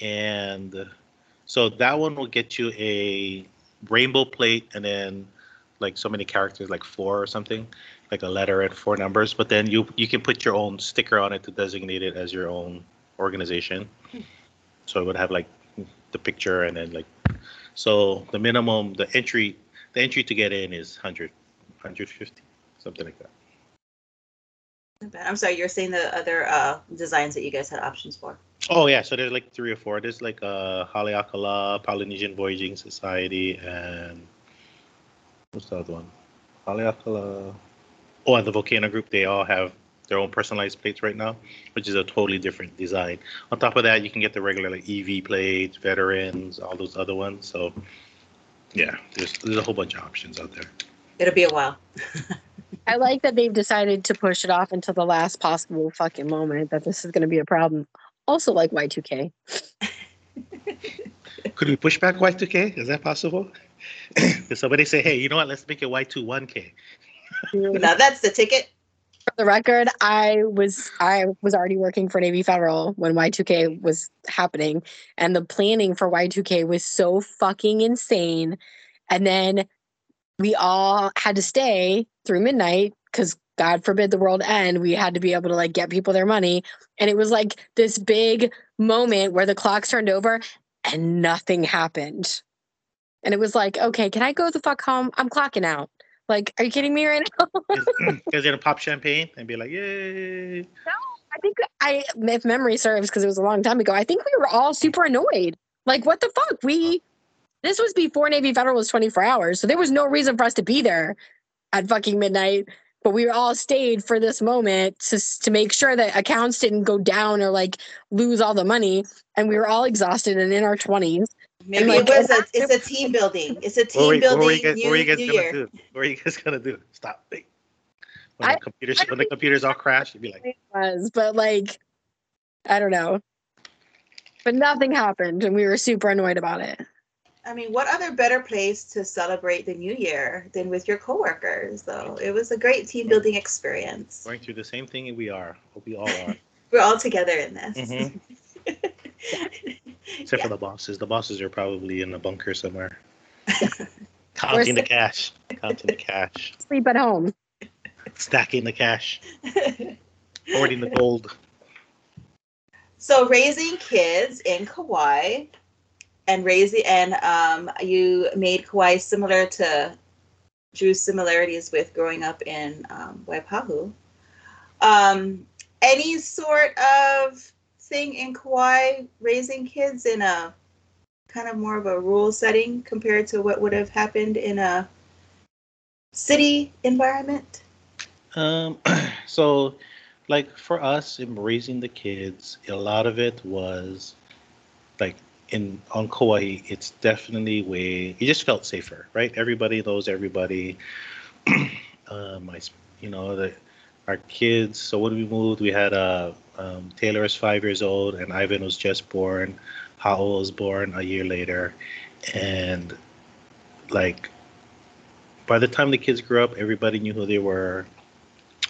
and so that one will get you a rainbow plate and then like so many characters like four or something like a letter and four numbers but then you you can put your own sticker on it to designate it as your own organization so it would have like the picture and then like so the minimum the entry the entry to get in is 100 150 something like that. I'm sorry, you're saying the other uh, designs that you guys had options for. Oh yeah, so there's like three or four. There's like uh Haleakala, Polynesian Voyaging Society, and what's the other one? Haleakala. Oh, and the Volcano Group. They all have their own personalized plates right now, which is a totally different design. On top of that, you can get the regular like EV plates, veterans, all those other ones. So yeah, there's there's a whole bunch of options out there. It'll be a while. I like that they've decided to push it off until the last possible fucking moment that this is going to be a problem. Also, like Y2K. Could we push back Y2K? Is that possible? Did somebody say, hey, you know what? Let's make it Y21K. Now that's the ticket. For the record, I was I was already working for Navy Federal when Y2K was happening, and the planning for Y2K was so fucking insane. And then we all had to stay through midnight because God forbid the world end. We had to be able to like get people their money, and it was like this big moment where the clocks turned over and nothing happened. And it was like, okay, can I go the fuck home? I'm clocking out. Like, are you kidding me right now? Because they're gonna pop champagne and be like, yay. No, I think I, if memory serves, because it was a long time ago, I think we were all super annoyed. Like, what the fuck? We, this was before Navy Federal was 24 hours. So there was no reason for us to be there at fucking midnight. But we all stayed for this moment to, to make sure that accounts didn't go down or like lose all the money. And we were all exhausted and in our 20s. Maybe like, it was a it's a team building. It's a What were, team what were building you guys, new, what were you guys new gonna year. do? What were you guys gonna do? Stop. Wait. When I- the computers when the computers all crash, you'd be like, It was, but like, I don't know. But nothing happened and we were super annoyed about it. I mean, what other better place to celebrate the new year than with your coworkers? Though it was a great team building experience. going through the same thing we are. What we all are. We're all together in this. Mhm. Except for the bosses. The bosses are probably in a bunker somewhere. Counting the cash. Counting the cash. Sleep at home. Stacking the cash. Hoarding the gold. so raising kids in Kauai and raising and um, you made Kauai similar to Drew's similarities with growing up in um, Waipahu. Um, any sort of thing in Kauai raising kids in a kind of more of a rural setting compared to what would have happened in a city environment? Um, so, like for us in raising the kids, a lot of it was like in on Kauai. It's definitely way you just felt safer, right? Everybody knows everybody. um, I, you know, the our kids. So when we moved, we had uh, um, Taylor was five years old, and Ivan was just born. Howell was born a year later, and like by the time the kids grew up, everybody knew who they were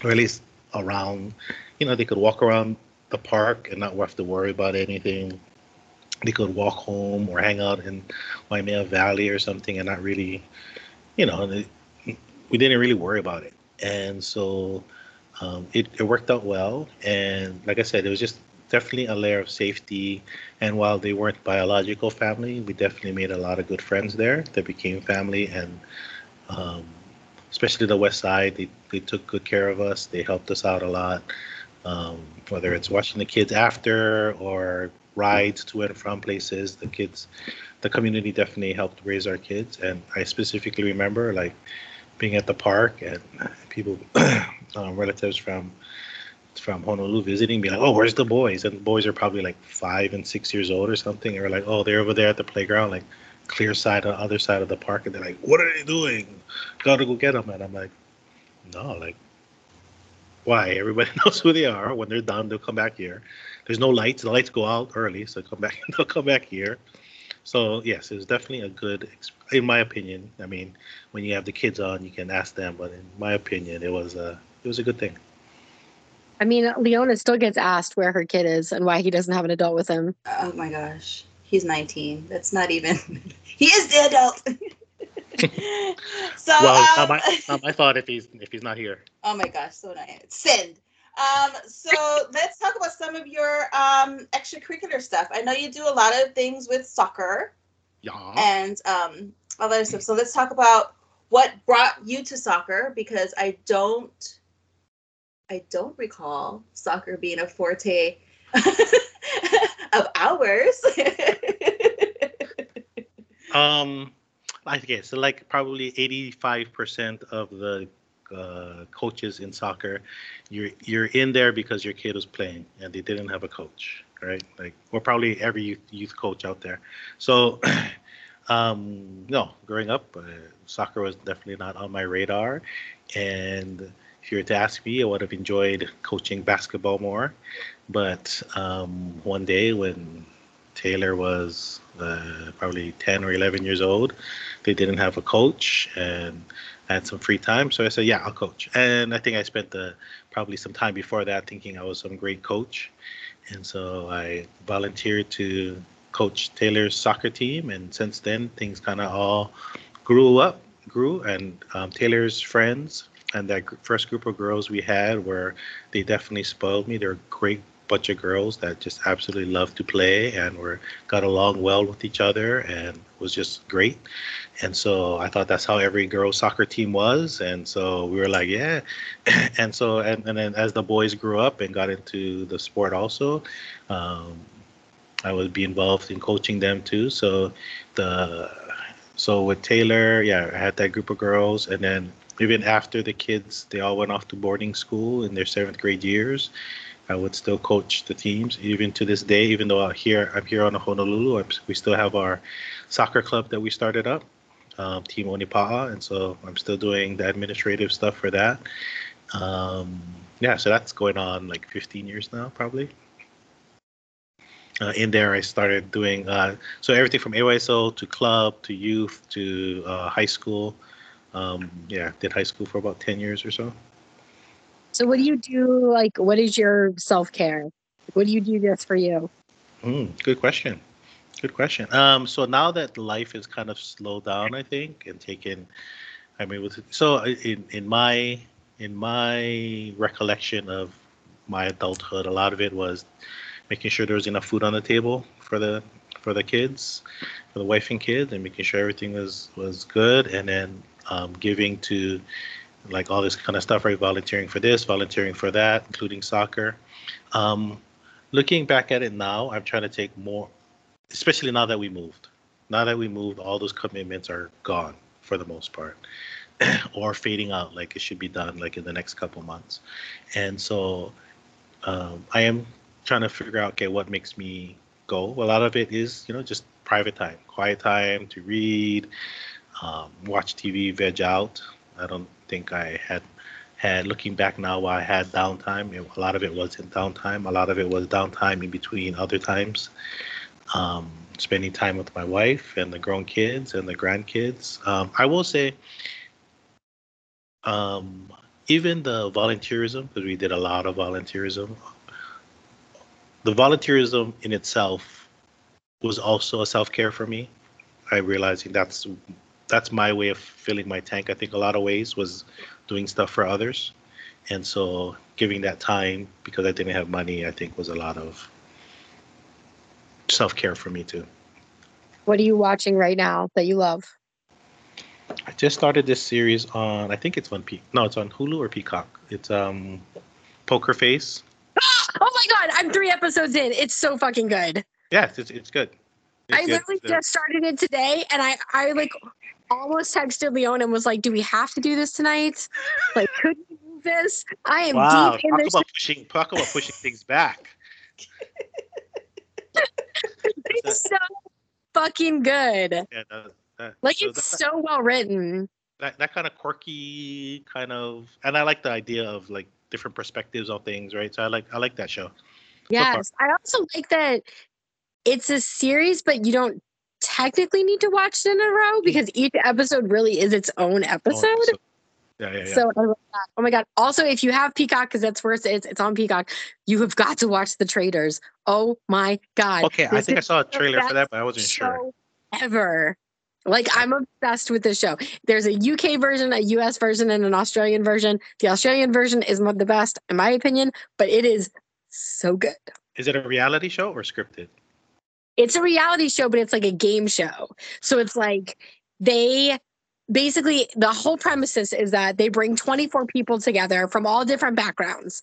or at least around. You know, they could walk around the park and not have to worry about anything. They could walk home or hang out in Waimea Valley or something and not really, you know, we didn't really worry about it. And so um, it, it worked out well. And like I said, it was just definitely a layer of safety. And while they weren't biological family, we definitely made a lot of good friends there that became family. And um, especially the west side they, they took good care of us they helped us out a lot um, whether it's watching the kids after or rides to and from places the kids the community definitely helped raise our kids and i specifically remember like being at the park and people um, relatives from from Honolulu visiting, be like, "Oh, where's the boys?" And the boys are probably like five and six years old or something. Or like, "Oh, they're over there at the playground, like clear side on the other side of the park." And they're like, "What are they doing? Gotta go get them." And I'm like, "No, like, why? Everybody knows who they are. When they're done, they'll come back here. There's no lights. The lights go out early, so come back. They'll come back here." So yes, it was definitely a good, in my opinion. I mean, when you have the kids on, you can ask them, but in my opinion, it was a it was a good thing. I mean, Leona still gets asked where her kid is and why he doesn't have an adult with him. Oh my gosh. He's 19. That's not even. he is the adult. so, well, it's um, not my, not my fault if he's if he's not here. oh my gosh, so nice. Send. Um, so let's talk about some of your um, extracurricular stuff. I know you do a lot of things with soccer Yeah. and um, other stuff. So let's talk about what brought you to soccer because I don't, I don't recall soccer being a forte of ours. Um, I guess like probably eighty five percent of the uh, coaches in soccer, you're you're in there because your kid was playing and they didn't have a coach, right? Like, or probably every youth, youth coach out there. So, um, no, growing up, uh, soccer was definitely not on my radar. And if you were to ask me, I would have enjoyed coaching basketball more. But um, one day when Taylor was uh, probably 10 or 11 years old. They didn't have a coach and I had some free time. So I said, yeah, I'll coach. And I think I spent the, probably some time before that thinking I was some great coach. And so I volunteered to coach Taylor's soccer team. And since then, things kind of all grew up, grew. And um, Taylor's friends and that first group of girls we had were, they definitely spoiled me. They're a great bunch of girls that just absolutely loved to play and were got along well with each other and was just great. And so I thought that's how every girls soccer team was. And so we were like, yeah. and so and, and then as the boys grew up and got into the sport also, um, I would be involved in coaching them too. So the so with Taylor, yeah, I had that group of girls, and then even after the kids, they all went off to boarding school in their seventh grade years. I would still coach the teams even to this day. Even though I'm here, I'm here on Honolulu. I'm, we still have our soccer club that we started up, um, Team Onipa'a, and so I'm still doing the administrative stuff for that. Um, yeah, so that's going on like 15 years now, probably. Uh, in there, I started doing uh, so everything from AYSO to club to youth to uh, high school. Um, yeah, did high school for about 10 years or so. So what do you do? Like, what is your self care? What do you do this for you? Mm, good question. Good question. Um, so now that life is kind of slowed down, I think, and taken, I mean, with so in in my in my recollection of my adulthood, a lot of it was making sure there was enough food on the table for the for the kids, for the wife and kids, and making sure everything was was good, and then um, giving to like all this kind of stuff, right? Volunteering for this, volunteering for that, including soccer. Um, looking back at it now, I'm trying to take more, especially now that we moved. Now that we moved, all those commitments are gone for the most part, or fading out. Like it should be done like in the next couple months, and so um, I am trying to figure out okay what makes me go. A lot of it is you know just private time, quiet time to read, um, watch TV, veg out. I don't think I had had looking back now I had downtime. A lot of it wasn't downtime. A lot of it was downtime in between other times. Um, spending time with my wife and the grown kids and the grandkids. Um, I will say, um, even the volunteerism, because we did a lot of volunteerism, the volunteerism in itself was also a self care for me. I realizing that's that's my way of filling my tank. I think a lot of ways was doing stuff for others, and so giving that time because I didn't have money, I think was a lot of self care for me too. What are you watching right now that you love? I just started this series on. I think it's on P. No, it's on Hulu or Peacock. It's um, Poker Face. oh my god! I'm three episodes in. It's so fucking good. Yes, it's it's good. It's I literally good. just started it today, and I I like almost texted Leon and was like, "Do we have to do this tonight? Like, could we do this?" I am wow, deep in talk this. About pushing, talk about pushing things back. it's so fucking good. Yeah, that, that, like so it's that, so well written. That that kind of quirky kind of, and I like the idea of like different perspectives on things, right? So I like I like that show. Yes, so I also like that it's a series, but you don't technically need to watch it in a row mm-hmm. because each episode really is its own episode. Oh, episode. Yeah, yeah, yeah. So oh my god! Also, if you have Peacock, because that's where it's it's on Peacock, you have got to watch The Traitors. Oh my god! Okay, this I think I saw a trailer for that, but I wasn't sure. Ever, like I'm obsessed with this show. There's a UK version, a US version, and an Australian version. The Australian version is the best, in my opinion, but it is so good. Is it a reality show or scripted? It's a reality show, but it's like a game show. So it's like they basically the whole premises is that they bring 24 people together from all different backgrounds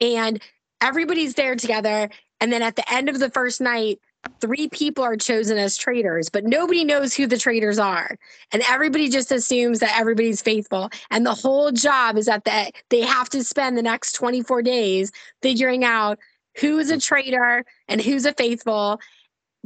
and everybody's there together and then at the end of the first night three people are chosen as traitors but nobody knows who the traitors are and everybody just assumes that everybody's faithful and the whole job is that the, they have to spend the next 24 days figuring out who's a traitor and who's a faithful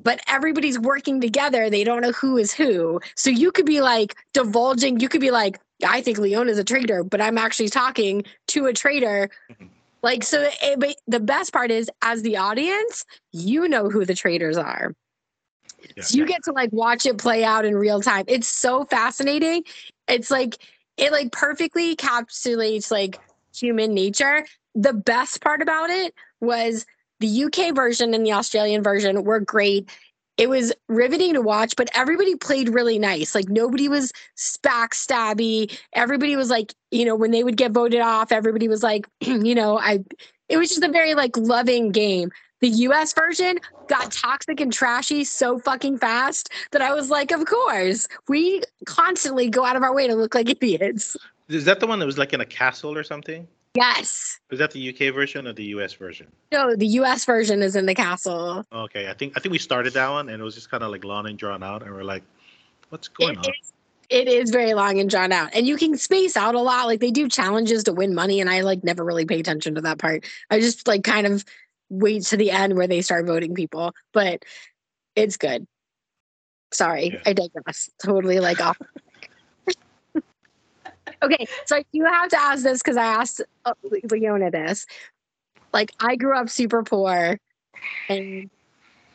but everybody's working together. They don't know who is who. So you could be like divulging, you could be like, I think Leon is a traitor, but I'm actually talking to a traitor. Mm-hmm. Like, so it, eh, but the best part is, as the audience, you know who the traitors are. Yeah, so you yeah. get to like watch it play out in real time. It's so fascinating. It's like, it like perfectly encapsulates like human nature. The best part about it was the UK version and the Australian version were great. It was riveting to watch, but everybody played really nice. Like nobody was backstabby. Everybody was like, you know, when they would get voted off, everybody was like, you know, I it was just a very like loving game. The US version got toxic and trashy so fucking fast that I was like, of course, we constantly go out of our way to look like idiots. Is that the one that was like in a castle or something? Yes. Was that the UK version or the US version? No, the US version is in the castle. Okay, I think I think we started that one and it was just kind of like long and drawn out, and we're like, what's going It on? is, it is very long and drawn out. And you can space out a lot. Like they do challenges to win money, and I like never really pay attention to that part. I just like kind of wait to the end where they start voting people. But it's good. Sorry, Yeah. I digress. Totally like off. Okay, so you have to ask this because I asked uh, Leona this. Like I grew up super poor, and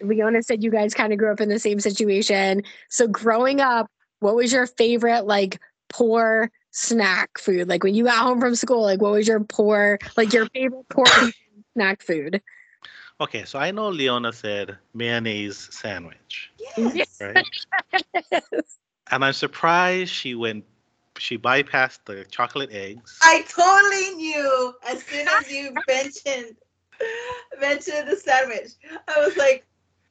Leona said you guys kind of grew up in the same situation. So growing up, what was your favorite like poor snack food? Like when you got home from school, like what was your poor like your favorite poor snack food? Okay, so I know Leona said mayonnaise sandwich, Yes. right? and I'm surprised she went, she bypassed the chocolate eggs. I totally knew as soon as you mentioned mentioned the sandwich. I was like,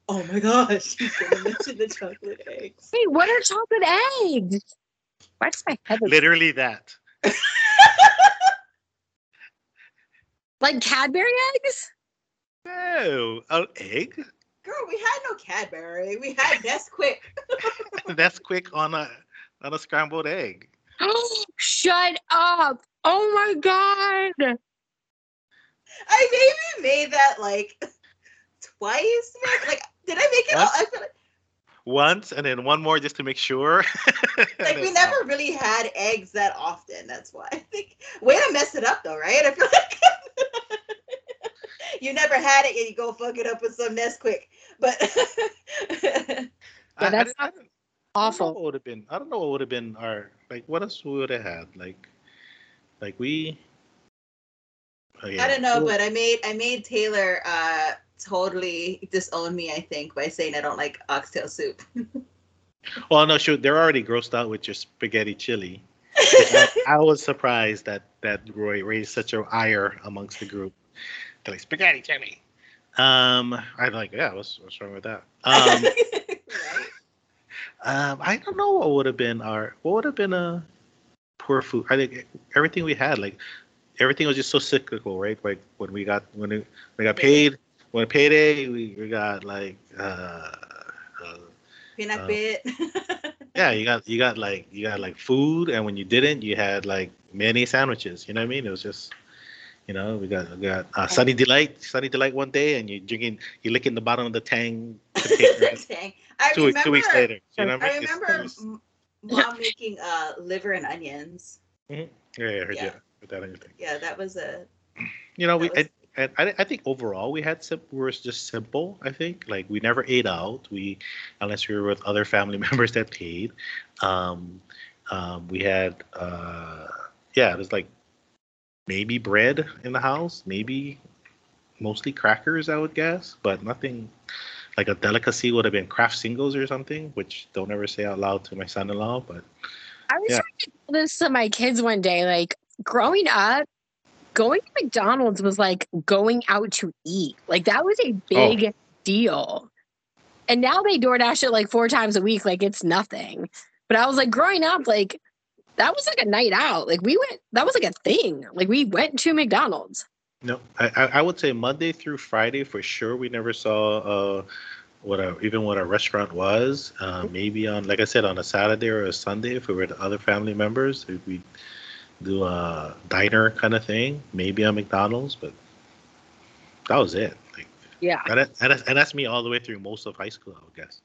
oh my gosh, she's gonna mention the chocolate eggs. Wait, what are chocolate eggs? Why does my head Literally that. like Cadbury eggs? No, an egg? Girl, we had no Cadbury. We had Nesquik. That's quick on a on a scrambled egg. Shut up. Oh my god. I maybe made that like twice. Like, did I make it? All? I feel like, Once and then one more just to make sure. like we never really had eggs that often. That's why I think. Way to mess it up though, right? I feel like you never had it and you go fuck it up with some Nesquik. But I, I, that's I, I don't know Awful. what would have been. I don't know what would have been our like. What else we would have had? Like, like we. Oh, yeah. I don't know, but I made I made Taylor uh totally disown me, I think, by saying I don't like oxtail soup. Well, no, shoot, They're already grossed out with your spaghetti chili. I, I was surprised that that Roy raised such a ire amongst the group. They're like spaghetti chili. Um, I'm like, yeah, what's what's wrong with that? Um? Um, I don't know what would have been our what would have been a poor food. I think everything we had, like everything was just so cyclical, right? Like when we got when we, we got paid, when payday, we, we got like uh, uh Uh, bit. yeah, you got you got like you got like food, and when you didn't, you had like many sandwiches. You know what I mean? It was just, you know, we got we got uh, Sunny Delight, Sunny Delight one day, and you're drinking, you're licking the bottom of the Tang. Dang. I two, remember, two weeks later, you know I remember mom making uh liver and onions. yeah, yeah, I heard yeah. you. Put that on your thing. Yeah, that was a You know, we was- I, I, I think overall we had sim- we were just simple. I think like we never ate out. We unless we were with other family members that paid. Um, um, we had uh, yeah, it was like maybe bread in the house, maybe mostly crackers, I would guess, but nothing like a delicacy would have been Kraft Singles or something, which don't ever say out loud to my son-in-law. But I was Yeah. trying to this to my kids one day. Like growing up, going to McDonald's was like going out to eat. Like that was a oh. big deal. And now they DoorDash it like four times a week, like it's nothing. But I was like, growing up, like that was like a night out. Like we went, that was like a thing. Like we went to McDonald's. No, I, I would say Monday through Friday for sure. We never saw uh, what a even what a restaurant was. Uh, maybe on like I said on a Saturday or a Sunday if we were the other family members, if we do a diner kind of thing. Maybe on McDonald's, but that was it. Like Yeah. and, that, and, that's, and that's me all the way through most of high school, I would guess.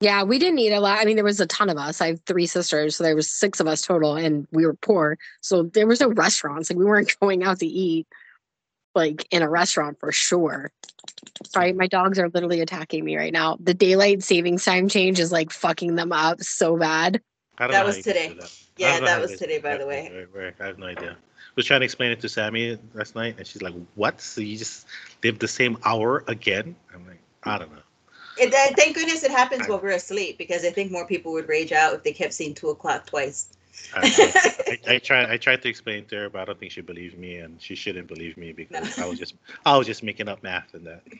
Yeah, we didn't eat a lot. I mean, there was a ton of us. I have three sisters, so there was six of us total, and we were poor. So there was no restaurants. Like we weren't going out to eat like in a restaurant for sure. Sorry, my dogs are literally attacking me right now. The daylight savings time change is like fucking them up so bad. That was how you can today. that. Yeah, that was today, by the way. Right, right. I have no idea. was trying to explain it to Sammy last night, and she's like, "What? So you just live the same hour again?" I'm like, "I don't know." It, uh, thank goodness it happens while we're asleep because I think more people would rage out if they kept seeing two o'clock twice. I, I, I tried I tried to explain to her, but I don't think she believed me, and she shouldn't believe me because I was just I was just making up math and that.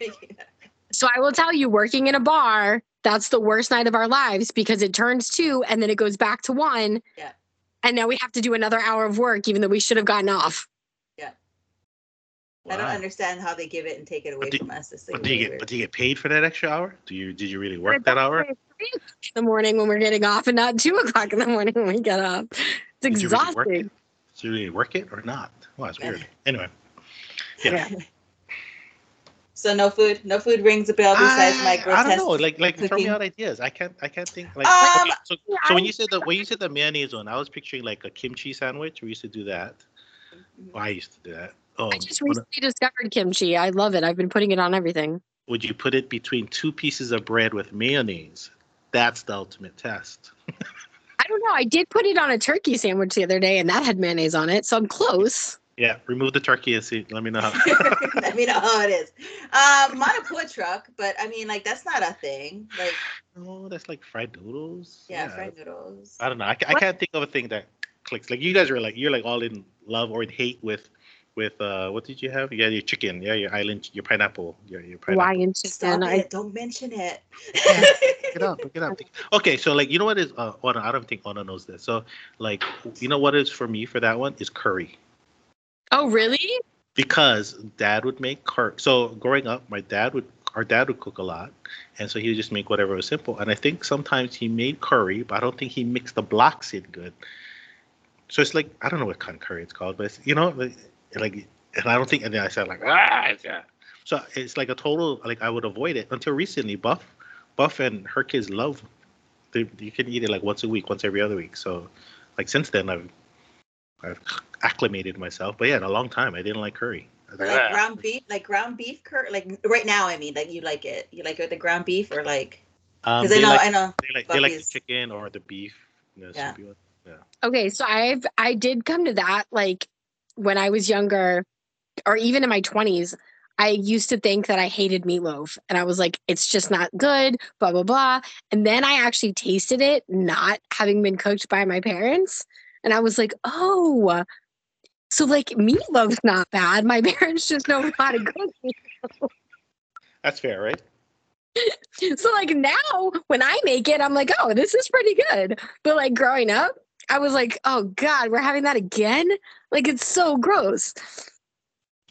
So I will tell you, working in a bar, that's the worst night of our lives because it turns two and then it goes back to one. Yeah. And now we have to do another hour of work, even though we should have gotten off. I don't understand how they give it and take it away do- from us. It's But do you get weird. but do you get paid for that extra hour? Do you did you really work that hour? In the morning when we're getting off, and not two o'clock in the morning when we get up. It's Did you really exhausting. it? Did you really work it or not? Well, that's Yeah. weird. Anyway. Yeah. So no food, no food rings a bell besides my I, I don't know. Like like throw me out ideas. I can't I can't think like Um, okay, so, so when you said the when you said the mayonnaise one, I was picturing like a kimchi sandwich. We used to do that. Mhm. Well, I used to do that. Oh, I just recently discovered kimchi. I love it. I've been putting it on everything. would you put it between two pieces of bread with mayonnaise? That's the ultimate test. I don't know. I did put it on a turkey sandwich the other day, and that had mayonnaise on it, so I'm close. Yeah, remove the turkey and see. Let me know how. Let me know how it is. Um, I'm on a food truck, but I mean, like that's not a thing. Like, oh, that's like fried noodles. yeah, fried noodles. I don't know. I, I can't think of a thing that clicks. Like you guys are like you're like all in love or in hate with with uh what did you have? Yeah, your chicken. Yeah, your island, your pineapple. Your your pineapple. Hawaiian Stop chicken. I, it! Don't mention it. Get up, get up. Okay, so like you know what is uh Ona, I don't think Ona knows this. So like you know what is for me for that one is curry. oh, really? Because dad would make curry. So growing up, my dad would our dad would cook a lot. And so he would just make whatever was simple. And I think sometimes he made curry, but I don't think he mixed the blocks in good. So it's like I don't know what kind of curry it's called, but it's, you know, like, like and I don't think and then I said like ah yeah. So it's like a total like I would avoid it until recently. Buff, Buff and her kids love. They, you can eat it like once a week, once every other week. So like since then I've I've acclimated myself. But yeah, in a long time I didn't like curry. Like, Like ground beef, like ground beef curry. Like right now, I mean, like you like it. You like it with the ground beef or like? Um, Because I know, like, I know. they like they like the chicken or the beef. The Yeah. soupy one. Okay, so I've I did come to that like when I was younger, or even in my twenties. I used to think that I hated meatloaf, and I was like, "It's just not good." Blah blah blah. And then I actually tasted it, not having been cooked by my parents, and I was like, "Oh." So like meatloaf's not bad. My parents just know how to cook. That's fair, right? So like now when I make it, I'm like, oh, this is pretty good. But like growing up, I was like, oh God, we're having that again? Like it's so gross.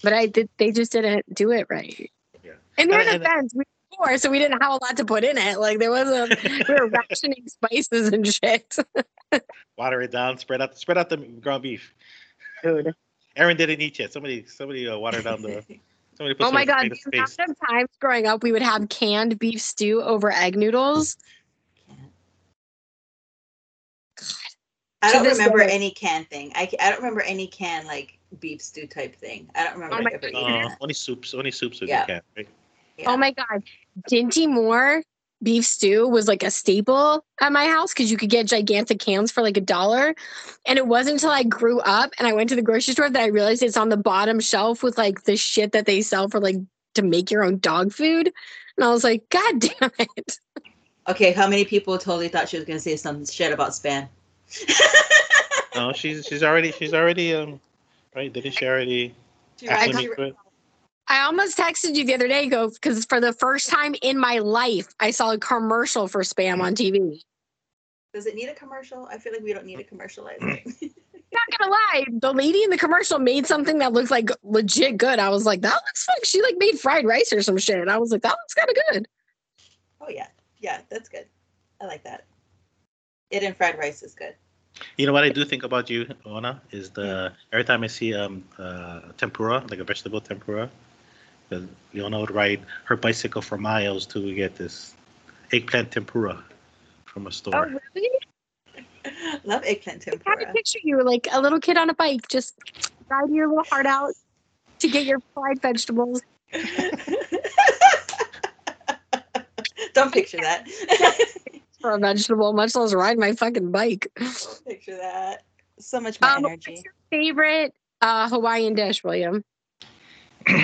But I did they just didn't do it right. Yeah. In their And- and- defense, we were poor, so we didn't have a lot to put in it. Like there was a we were rationing spices and shit. Water it down, spread out spread out the ground beef. Dude. Erin didn't eat yet. Somebody somebody uh, watered down the somebody put Oh my god, the amount of times growing up we would have canned beef stew over egg noodles. I don't remember day- any can thing. I, I don't remember any can like beef stew type thing. I don't remember Oh my ever God. eating Uh, only soups, only soups would Yeah. can, right? Yeah. Oh my god, Dinty Moore beef stew was like a staple at my house because you could get gigantic cans for like a dollar. And it wasn't until I grew up and I went to the grocery store that I realized it's on the bottom shelf with like the shit that they sell for like to make your own dog food. And I was like, God damn it. Okay, how many people totally thought she was gonna say some shit about spam? No, she's she's already she's already um right. Didn't she already She I ran- acclimate she- to it? I almost texted you the other day, go because for the first time in my life, I saw a commercial for spam on TV. Does it need a commercial? I feel like we don't need to commercialize it. Not gonna lie, the lady in the commercial made something that looked like legit good. I was like, that looks like she like made fried rice or some shit. And I was like, that looks kind of good. oh yeah, yeah, that's good. I like that. It and fried rice is good. You know what I do think about you, Ona, is the every time I see um uh tempura, like a vegetable tempura, the Leona would ride her bicycle for miles to get this eggplant tempura from a store. Oh, really? Love eggplant I kind tempura. of picture you like a little kid on a bike, just riding your little heart out to get your fried vegetables. Don't picture that. for a vegetable, much less ride my fucking bike. Picture that. So much more Um, energy. what's your favorite uh, Hawaiian dish, William?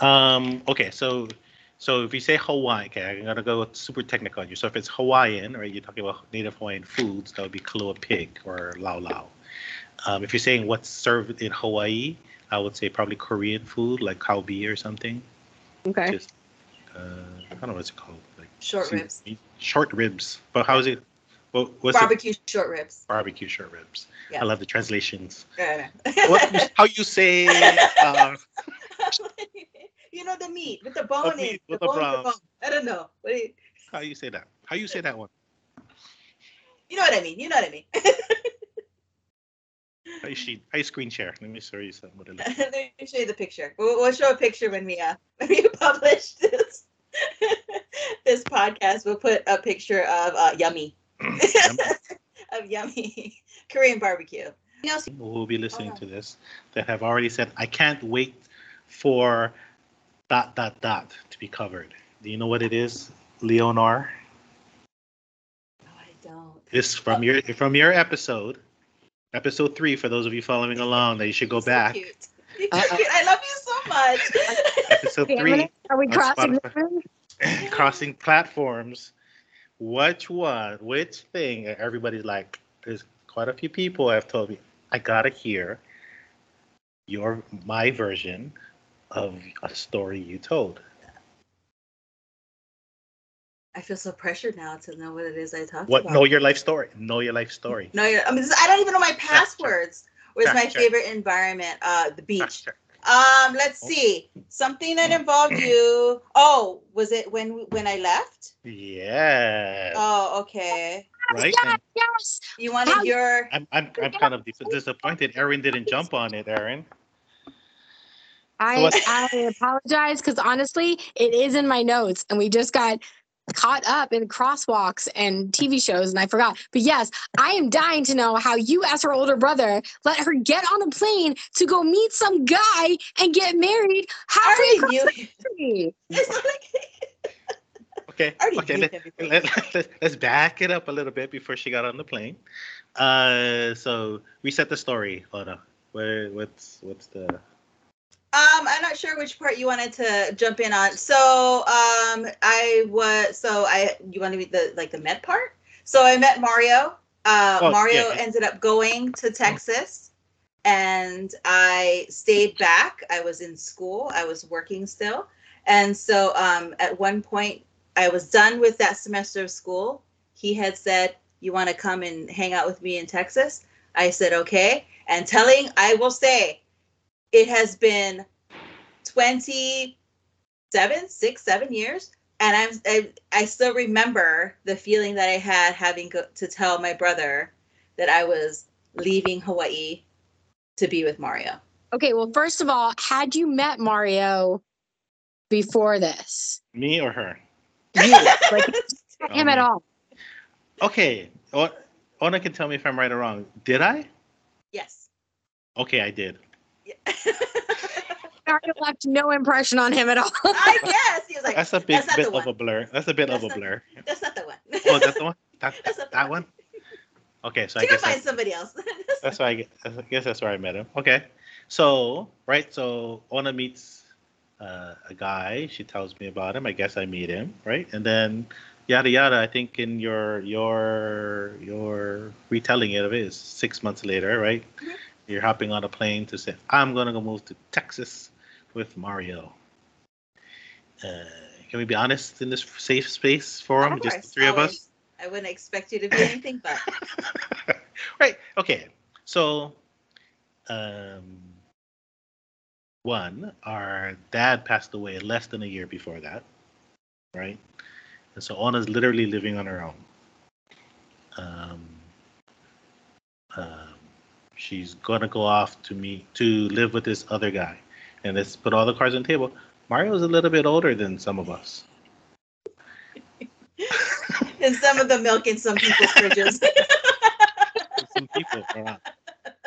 Um. Okay. So, So if you say Hawaii, okay, I'm gonna go super technical on you. So if it's Hawaiian, right, you're talking about Native Hawaiian foods, that would be kalua pig or lau lau. Um, if you're saying what's served in Hawaii, I would say probably Korean food like kalbi or something. Okay. Just uh, I don't know what's it called. Short ribs. Short ribs. But how is it? What, what's it? Barbecue short ribs. Barbecue short ribs. Yeah. I love the translations. Yeah. What how you say? Uh, you know the meat with the bone in the the bone, brown. bone. I don't know. What do you, how you say that? How you say that one? you know what I mean. You know what I mean. She, how you screen share? Let me show you something. It Let me show you the picture. We'll, we'll show a picture when we uh when we publish this this podcast. We'll put a picture of uh, yummy of yummy Korean barbecue. You know, People who will be listening Hold to this that have already said, I can't wait for dot dot dot to be covered. Do you know what it is, Leona? no, I don't. This from your from your episode, episode three. For those of you following along, that you should go so back. cute. You're Uh-uh. cute. I love you so much. Episode Okay, three, gonna- are we crossing the Spotify. room? crossing platforms. Which one? Which thing? Everybody's like, there's quite a few people have told me, I gotta hear your my version of a story you told. I feel so pressured now to know what it is I talked What? about. Know your life story. Know your life story. No, I mean, I don't even know my passwords. Where's Check, my check. favorite environment? Uh, the beach. Check. Um, let's see. Something that involved you. Oh, was it when when I left? Yeah. Oh, okay. right. Yeah, And yes. You wanted How- your. I'm I'm I'm kind of disappointed. Erin didn't jump on it. Erin. I what- I apologize because honestly, it is in my notes, and we just got caught up in crosswalks and TV shows, and I forgot. But yes, I am dying to know how you, as her older brother, let her get on a plane to go meet some guy and get married halfway I across already the country. It's not like- Okay. Okay. Let, him before. let, let, let's back it up a little bit before she got on the plane. Uh, so reset the story, Hold on. Where what's what's the Um, I'm not sure which part you wanted to jump in on. So, um, I was so I you want to be the like the met part. So I met Mario. Uh, Oh, Mario yeah, ended up going to Texas, and I stayed back. I was in school. I was working still, and so um, at one point I was done with that semester of school. He had said, "You want to come and hang out with me in Texas?" I said, "Okay." And telling, I will say, it has been 27 six seven years and i'm I, I still remember the feeling that i had having go, to tell my brother that i was leaving hawaii to be with mario Okay, well, first of all, had you met Mario before this? me or her? You, like not him at Um, all. Okay. O- Ona can tell me if I'm right or wrong. Did I? yes Okay, I did. Mario left no impression on him at all. i guess he was like That's a big that's not bit the of a blur. That's a bit That's of a not- blur. that's not the one Oh, that's the one. That, That's not the that one. one. Okay, so I you can guess I, find somebody else That's why I, get, I guess that's where I met him. Okay, so right, so Ona meets uh, a guy. She tells me about him. I guess I meet him, right, and then yada yada. I think in your your your retelling it of it is six months later, right? Mhm. You're hopping on a plane to say, "I'm gonna go move to Texas with Mario." Uh, can we be honest in this safe space forum, Of just the course, three of us? i wouldn't expect you to be anything but right. Okay. So, um, one, our dad passed away less than a year before that, right? And so Anna's literally living on her own. Um, um, she's gonna go off to meet to live with this other guy, and let's put all the cards on the table. Mario's a little bit older than some of us. and some of the milk in some people's fridges some people.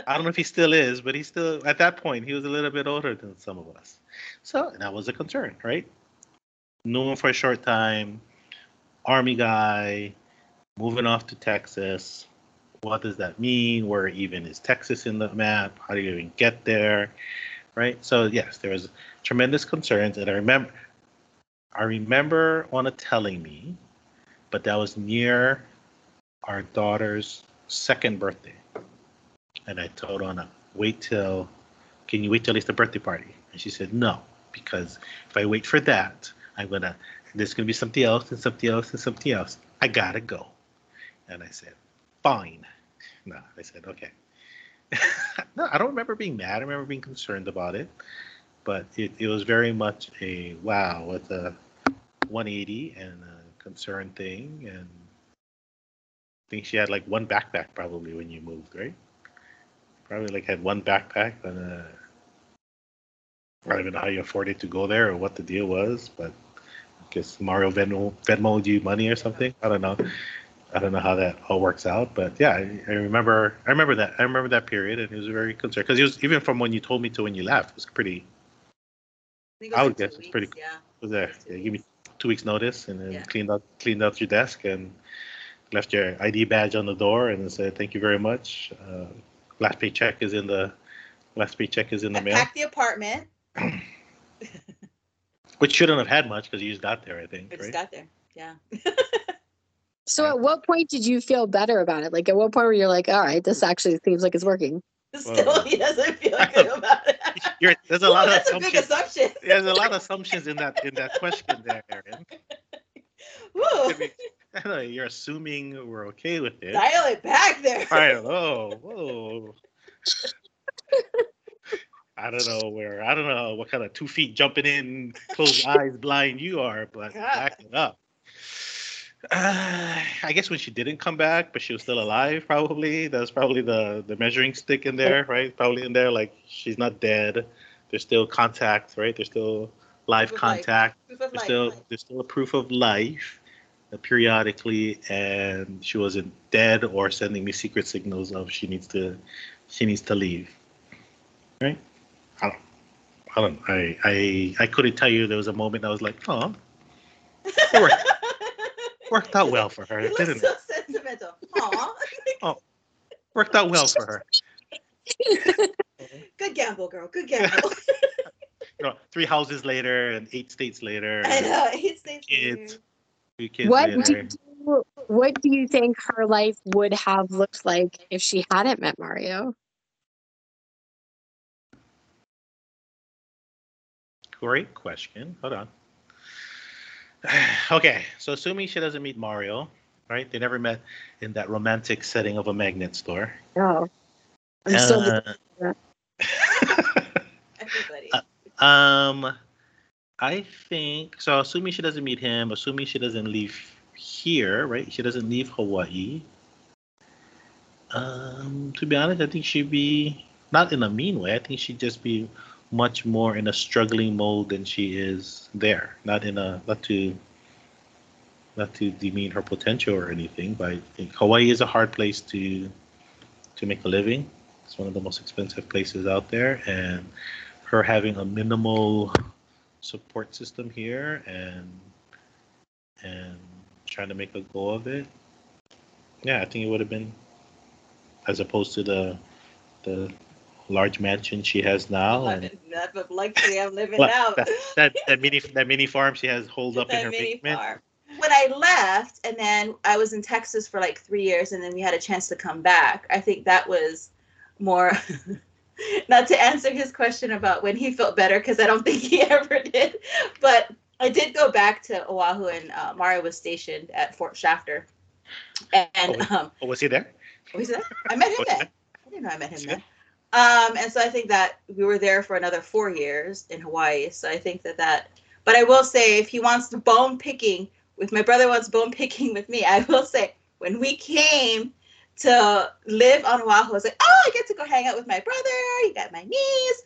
I don't know if he still is, but he still at that point he was a little bit older than some of us. So that was a concern, right? Knew him for a short time, army guy, moving off to Texas. What does that mean? Where even is Texas in the map? How do you even get there? Right? So yes, there was tremendous concerns, and I remember I remember Ona telling me, but that was near our daughter's second birthday. And I told Ona, wait till, can you wait till it's the birthday party? And she said, no, because if I wait for that, I'm gonna, there's gonna be something else and something else and something else. I gotta go. And I said, fine. No, I said, okay. no, I don't remember being mad. I remember being concerned about it, but it, it was very much a wow, with a 180 and a concerned thing. And I think she had like one backpack probably when you moved, right? Probably like had one backpack and uh, I don't even know how you afforded to go there or what the deal was, but I guess Mario Venmo Venmoed you money or something. I don't know. I don't know how that all works out, but yeah, I, I remember. I remember that. I remember that period, and it was very concerned because it was even from when you told me to when you left. It was pretty. was I would guess it's pretty- Yeah. Was there? Yeah, give me two weeks notice, and then Yeah. cleaned out cleaned out your desk and left your ID badge on the door, and said thank you very much. Uh, last paycheck is in the last paycheck is in the I mail, packed the apartment. which shouldn't have had much because you just got there. I think. I just Right? got there. Yeah. So at what point did you feel better about it? Like at what point were you like, all right, this actually seems like it's working? Still, Whoa. he doesn't feel good about it. There's a lot of That's a big assumptions. assumption. There's a lot of assumptions in that in that question there, Erin. Woo. Know, You're assuming we're okay with it. Dial it back there. I don't know. Whoa. I don't know where. I don't know what kind of two feet jumping in, closed eyes, blind you are, but God. back it up. Uh, I guess when she didn't come back, but she was still alive, probably. That's probably the the measuring stick in there, right? Probably in there, like she's not dead. There's still contact, right? There's still live Proof of life. contact. There's life. still there's still a proof of life uh, periodically, and she wasn't dead or sending me secret signals of she needs to she needs to leave. Right? I don't. I don't. I I I couldn't tell you there was a moment I was like, oh, it worked, worked out well for her, You look didn't so it? sentimental. Aw. Oh, worked out well for her. Good gamble, girl. Good gamble. You know, three houses later and eight states later, I know. Eight states Kids. later. three kids what later. do you, what do you think her life would have looked like if she hadn't met Mario? Great question. Hold on. okay, so assuming she doesn't meet Mario, right? They never met in that romantic setting of a magnet store. Oh, I'm still Uh, Everybody. um, I think so. Assuming she doesn't meet him, assuming she doesn't leave here, right? She doesn't leave Hawaii. Um, to be honest, I think she'd be not in a mean way. I think she'd just be much more in a struggling mode than she is there. Not in a not to not to demean her potential or anything, but I think Hawaii is a hard place to to make a living. It's one of the most expensive places out there, and her having a minimal support system here and and trying to make a go of it. Yeah, I think it would have been as opposed to the the large mansion she has now and That's luxury I'm living What? now. that, that that mini that mini farm she has holed up in her mini basement. farm. When I left, and then I was in Texas for like three years, and then we had a chance to come back. I think that was more. Not to answer his question about when he felt better, because I don't think he ever did. But I did go back to Oahu, and uh, Mario was stationed at Fort Shafter. And um, Oh, was he there? was that? I met him there. I didn't know I met him there. Um, and so I think that we were there for another four years in Hawaii. So I think that that, but I will say, if he wants to bone picking, with my brother wants bone picking with me, I will say, when we came to live on Oahu, I was like, oh, I get to go hang out with my brother. You got my niece.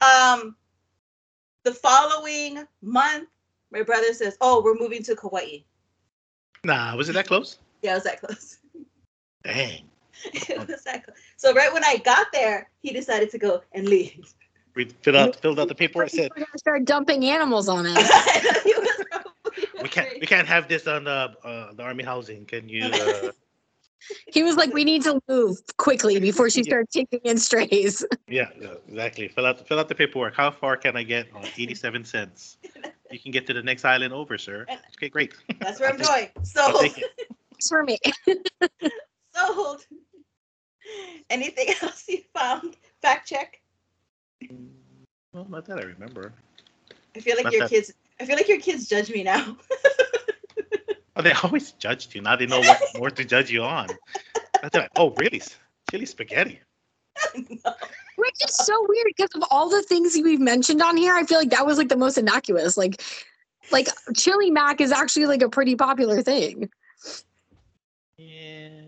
Um, the following month, my brother says, oh, we're moving to Kauai. Nah, was it that close? Yeah, it was that close. Dang. it was that close. So right when I got there, he decided to go and leave. We filled out filled out the paperwork. Said We're gonna start dumping animals on us. He was probably we can't we can't have this on the uh, the army housing. Can you? Uh, He was like, "We need to move quickly before she Yeah. starts taking in strays." yeah, yeah, exactly. Fill out fill out the paperwork. How far can I get on eighty seven cents? you can get to the next island over, sir. Okay, great. That's where I'm going. I'll Sold. take. It's for me. Sold. Anything else you found? Fact check. Well, not that I remember. I feel like Not your that- kids. I feel like your kids judge me now. Oh, they always judged you. Now they know what more to judge you on. I thought, oh, really? Chili spaghetti. Which is so weird because of all the things we've mentioned on here, I feel like that was like the most innocuous. Like, like chili mac is actually like a pretty popular thing. Yeah.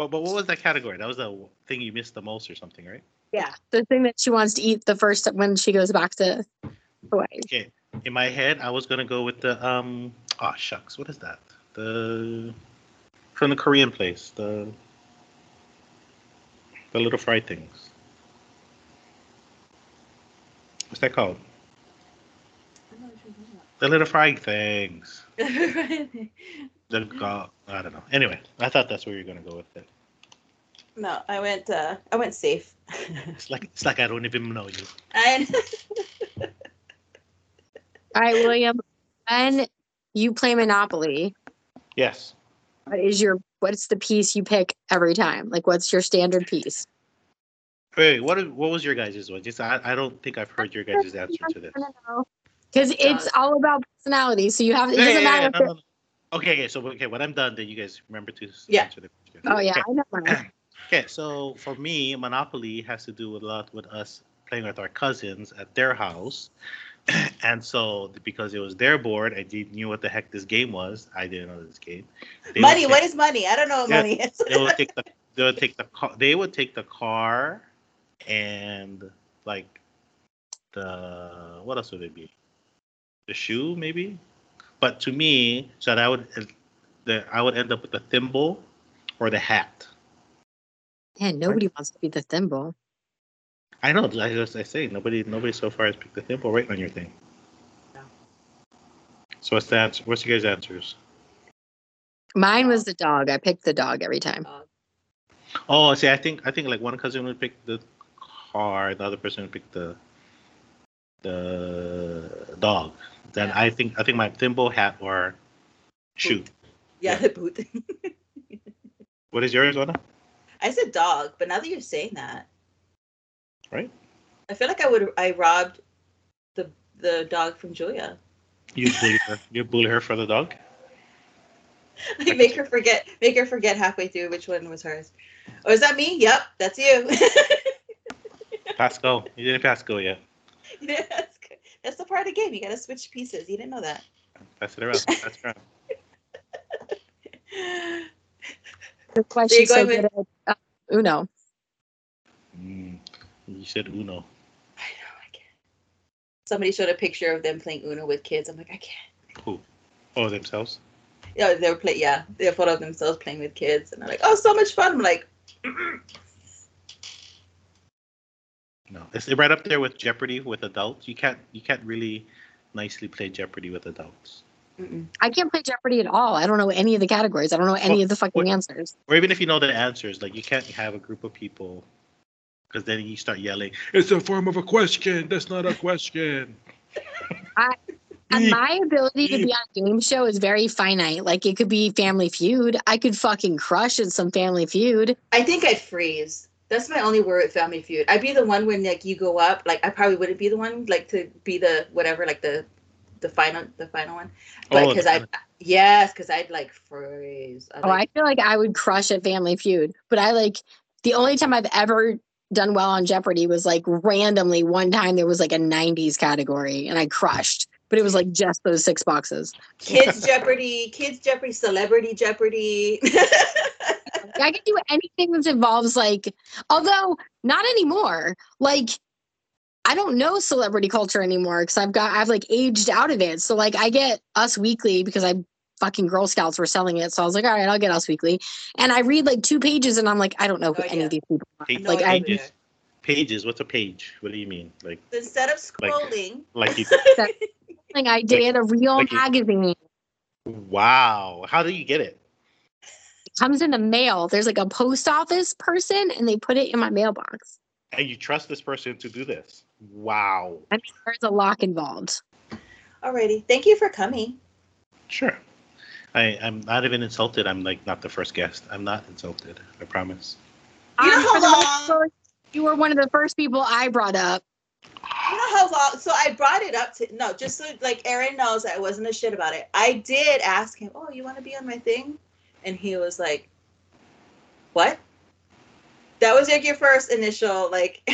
But, but what was that category? That was the thing you missed the most or something, right? Yeah, the thing that she wants to eat the first when she goes back to Hawaii. Okay. In my head, I was gonna go with the um. Oh shucks, what is that? The from the Korean place, the the little fried things. What's that called? The little fried things. The go- I don't know. Anyway, I thought that's where you're gonna go with it. no, I went. Uh, I went safe. It's like it's like I don't even know you. and All right, William. When you play Monopoly, Yes. what is your what's the piece you pick every time? Like, what's your standard piece? Wait, what what was your guys' one? Just I, I don't think I've heard your guys' answer to this. Because it's all about personality. So you have it doesn't yeah, matter. yeah, no, no, no. Okay, okay, so okay, when I'm done, then you guys remember to Yeah. answer the question. Oh yeah, Okay. I know. mine. Okay, so for me, Monopoly has to do a lot with us playing with our cousins at their house. and so because it was their board, I didn't knew what the heck this game was. I didn't know this game. They money. take- What is money? I don't know what Yeah, money is. they would take the they would take the car they would take the car and like the what else would it be the shoe maybe but to me so that I would the I would end up with the thimble or the hat Man, nobody wants to be the thimble. I know I just I say nobody nobody so far has picked the thimble right on your thing Yeah. so what's the answer what's your guys answers Mine was the dog. I picked the dog every time. oh see I think I think like one cousin would pick the car the other person would pick the the dog then Yeah. I think I think my thimble hat or shoe yeah, the boot. what is yours Anna? I said dog, but now that you're saying that, right I feel like I would. I robbed the the dog from Julia. you bully her you bully her for the dog Like make her forget. Make her forget halfway through which one was hers. Oh, is that me? Yep, that's you. Pasco you didn't Pasco yet Yeah, that's, the part of the game. You gotta switch pieces. You didn't know that. pass it around pass it around That's why So you're she's so going good at uh, Uno. mm, you said Uno I know I can't. Somebody showed a picture of them playing Uno with kids. I'm like, I can't. who oh themselves Yeah, they were play. Yeah, they have a photo of themselves playing with kids, and they're like, oh, so much fun. I'm like, No, it's right up there with Jeopardy with adults. You can't you can't really nicely play Jeopardy with adults. Mm-mm. I can't play Jeopardy at all. I don't know any of the categories. I don't know any Well, of the fucking what- answers. Or even if you know the answers, like you can't have a group of people because then you start yelling. It's a form of a question. That's not a question. And my ability to be on a game show is very finite. Like it could be Family Feud. I could fucking crush in some Family Feud. I think I'd freeze. That's my only word with Family Feud. I'd be the one when like you go up. Like I probably wouldn't be the one like to be the whatever like the the final the final one. Oh, but Oh, because the I yes because I'd like freeze. I'd, Oh, I feel like I would crush at Family Feud. But I like the only time I've ever done well on Jeopardy was like randomly one time there was like a 90s category and I crushed. But it was like just those six boxes. Kids Jeopardy, Kids Jeopardy, Celebrity Jeopardy. I can do anything that involves like, although not anymore. Like, I don't know celebrity culture anymore because I've got I've like aged out of it. So like, I get Us Weekly because I fucking Girl Scouts were selling it. So I was like, all right, I'll get Us Weekly, and I read like two pages, and I'm like, I don't know oh, who Oh, any yeah. of these people are. Pa- No Like, I- idea. pages. Pages. What's a page? What do you mean? Like Instead of scrolling, like you? Thing I did a real like you- magazine. wow. How do you get it? It comes in the mail. There's like a post office person, and they put it in my mailbox. and you trust this person to do this. Wow. I mean, there's a lock involved. Alrighty. Thank you for coming. Sure. I, I'm not even insulted. I'm like not the first guest. I'm not insulted. I promise. You know how long- record, You were one of the first people I brought up. You know how long? So I brought it up to no, just so like Erin knows I wasn't a shit about it. I did ask him, "Oh, you want to be on my thing?" And he was like, "What?" That was like your first initial like.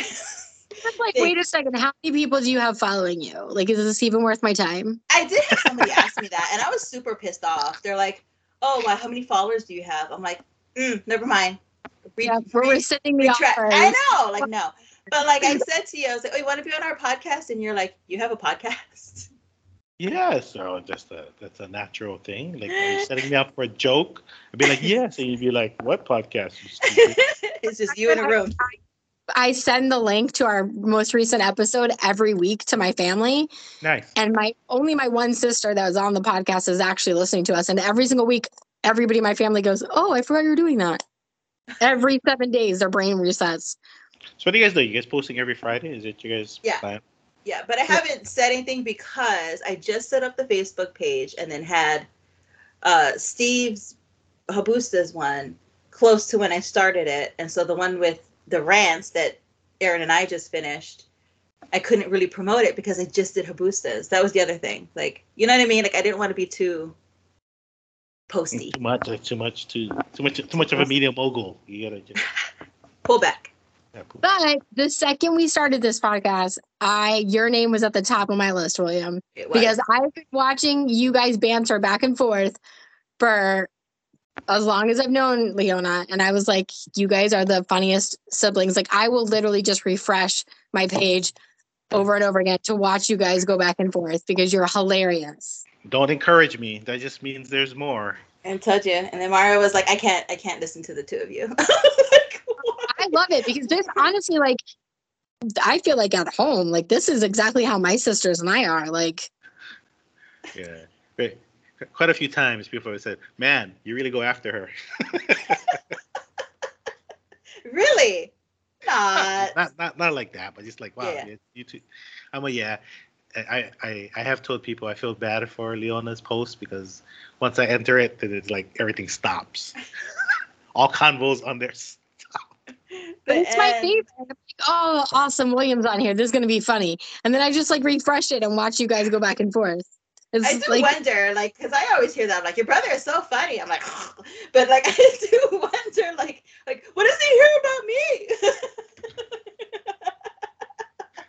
Like, thing. wait a second, how many people do you have following you? Like, is this even worth my time? I did have somebody ask me that, and I was super pissed off. They're like, "Oh, wow, how many followers do you have?" I'm like, mm, "Never mind." Re- Yeah, we're re- rescinding the retract- offer. I know, like no, but like I said to you, I was like, "Oh, you want to be on our podcast?" And you're like, "You have a podcast?" Yeah, so just a that's a natural thing. Like are you setting me up for a joke? I'd be like, yes, and you'd be like, what podcast? You stupid? it's just you in a room. I send the link to our most recent episode every week to my family. nice. And my only my one sister that was on the podcast is actually listening to us. And every single week, everybody in my family goes, Oh, I forgot you were doing that. Every seven days, their brain resets. So what do you guys do? You guys posting every Friday? Is it you guys? Yeah. plan? Yeah, but I haven't said anything because I just set up the Facebook page and then had uh, Steve's Habusta's one close to when I started it. And so the one with the rants that Erin and I just finished, I couldn't really promote it because I just did Habusta's. That was the other thing. Like, you know what I mean? Like, I didn't want to be too posty. Too much. Like too much. Too too much. Too much of a media mogul. You gotta just. Pull back. Yeah, poop. But the second we started this podcast, I your name was at the top of my list, William. Because I've been watching you guys banter back and forth for as long as I've known Leona. And I was like, you guys are the funniest siblings. Like, I will literally just refresh my page over and over again to watch you guys go back and forth because you're hilarious. Don't encourage me. That just means there's more. and told you. And then Mario was like, I can't, I can't listen to the two of you. Like, what? I love it because this honestly, like, I feel like at home, like, this is exactly how my sisters and I are. Like, Yeah. But quite a few times people have said, "Man, you really go after her." really? Not. not not not like that, but just like wow, Yeah. yeah, you two. I'm a yeah. I, I I have told people I feel bad for Leona's post because once I enter it, then it's like everything stops. All convos on there. S- but it's my favorite. I'm like, oh, awesome. William's on here. This is going to be funny. And then I just like refresh it and watch you guys go back and forth. It's I do like, wonder, like, because I always hear that, like, your brother is so funny. I'm like, but like, I do wonder, like, like, what does he hear about me?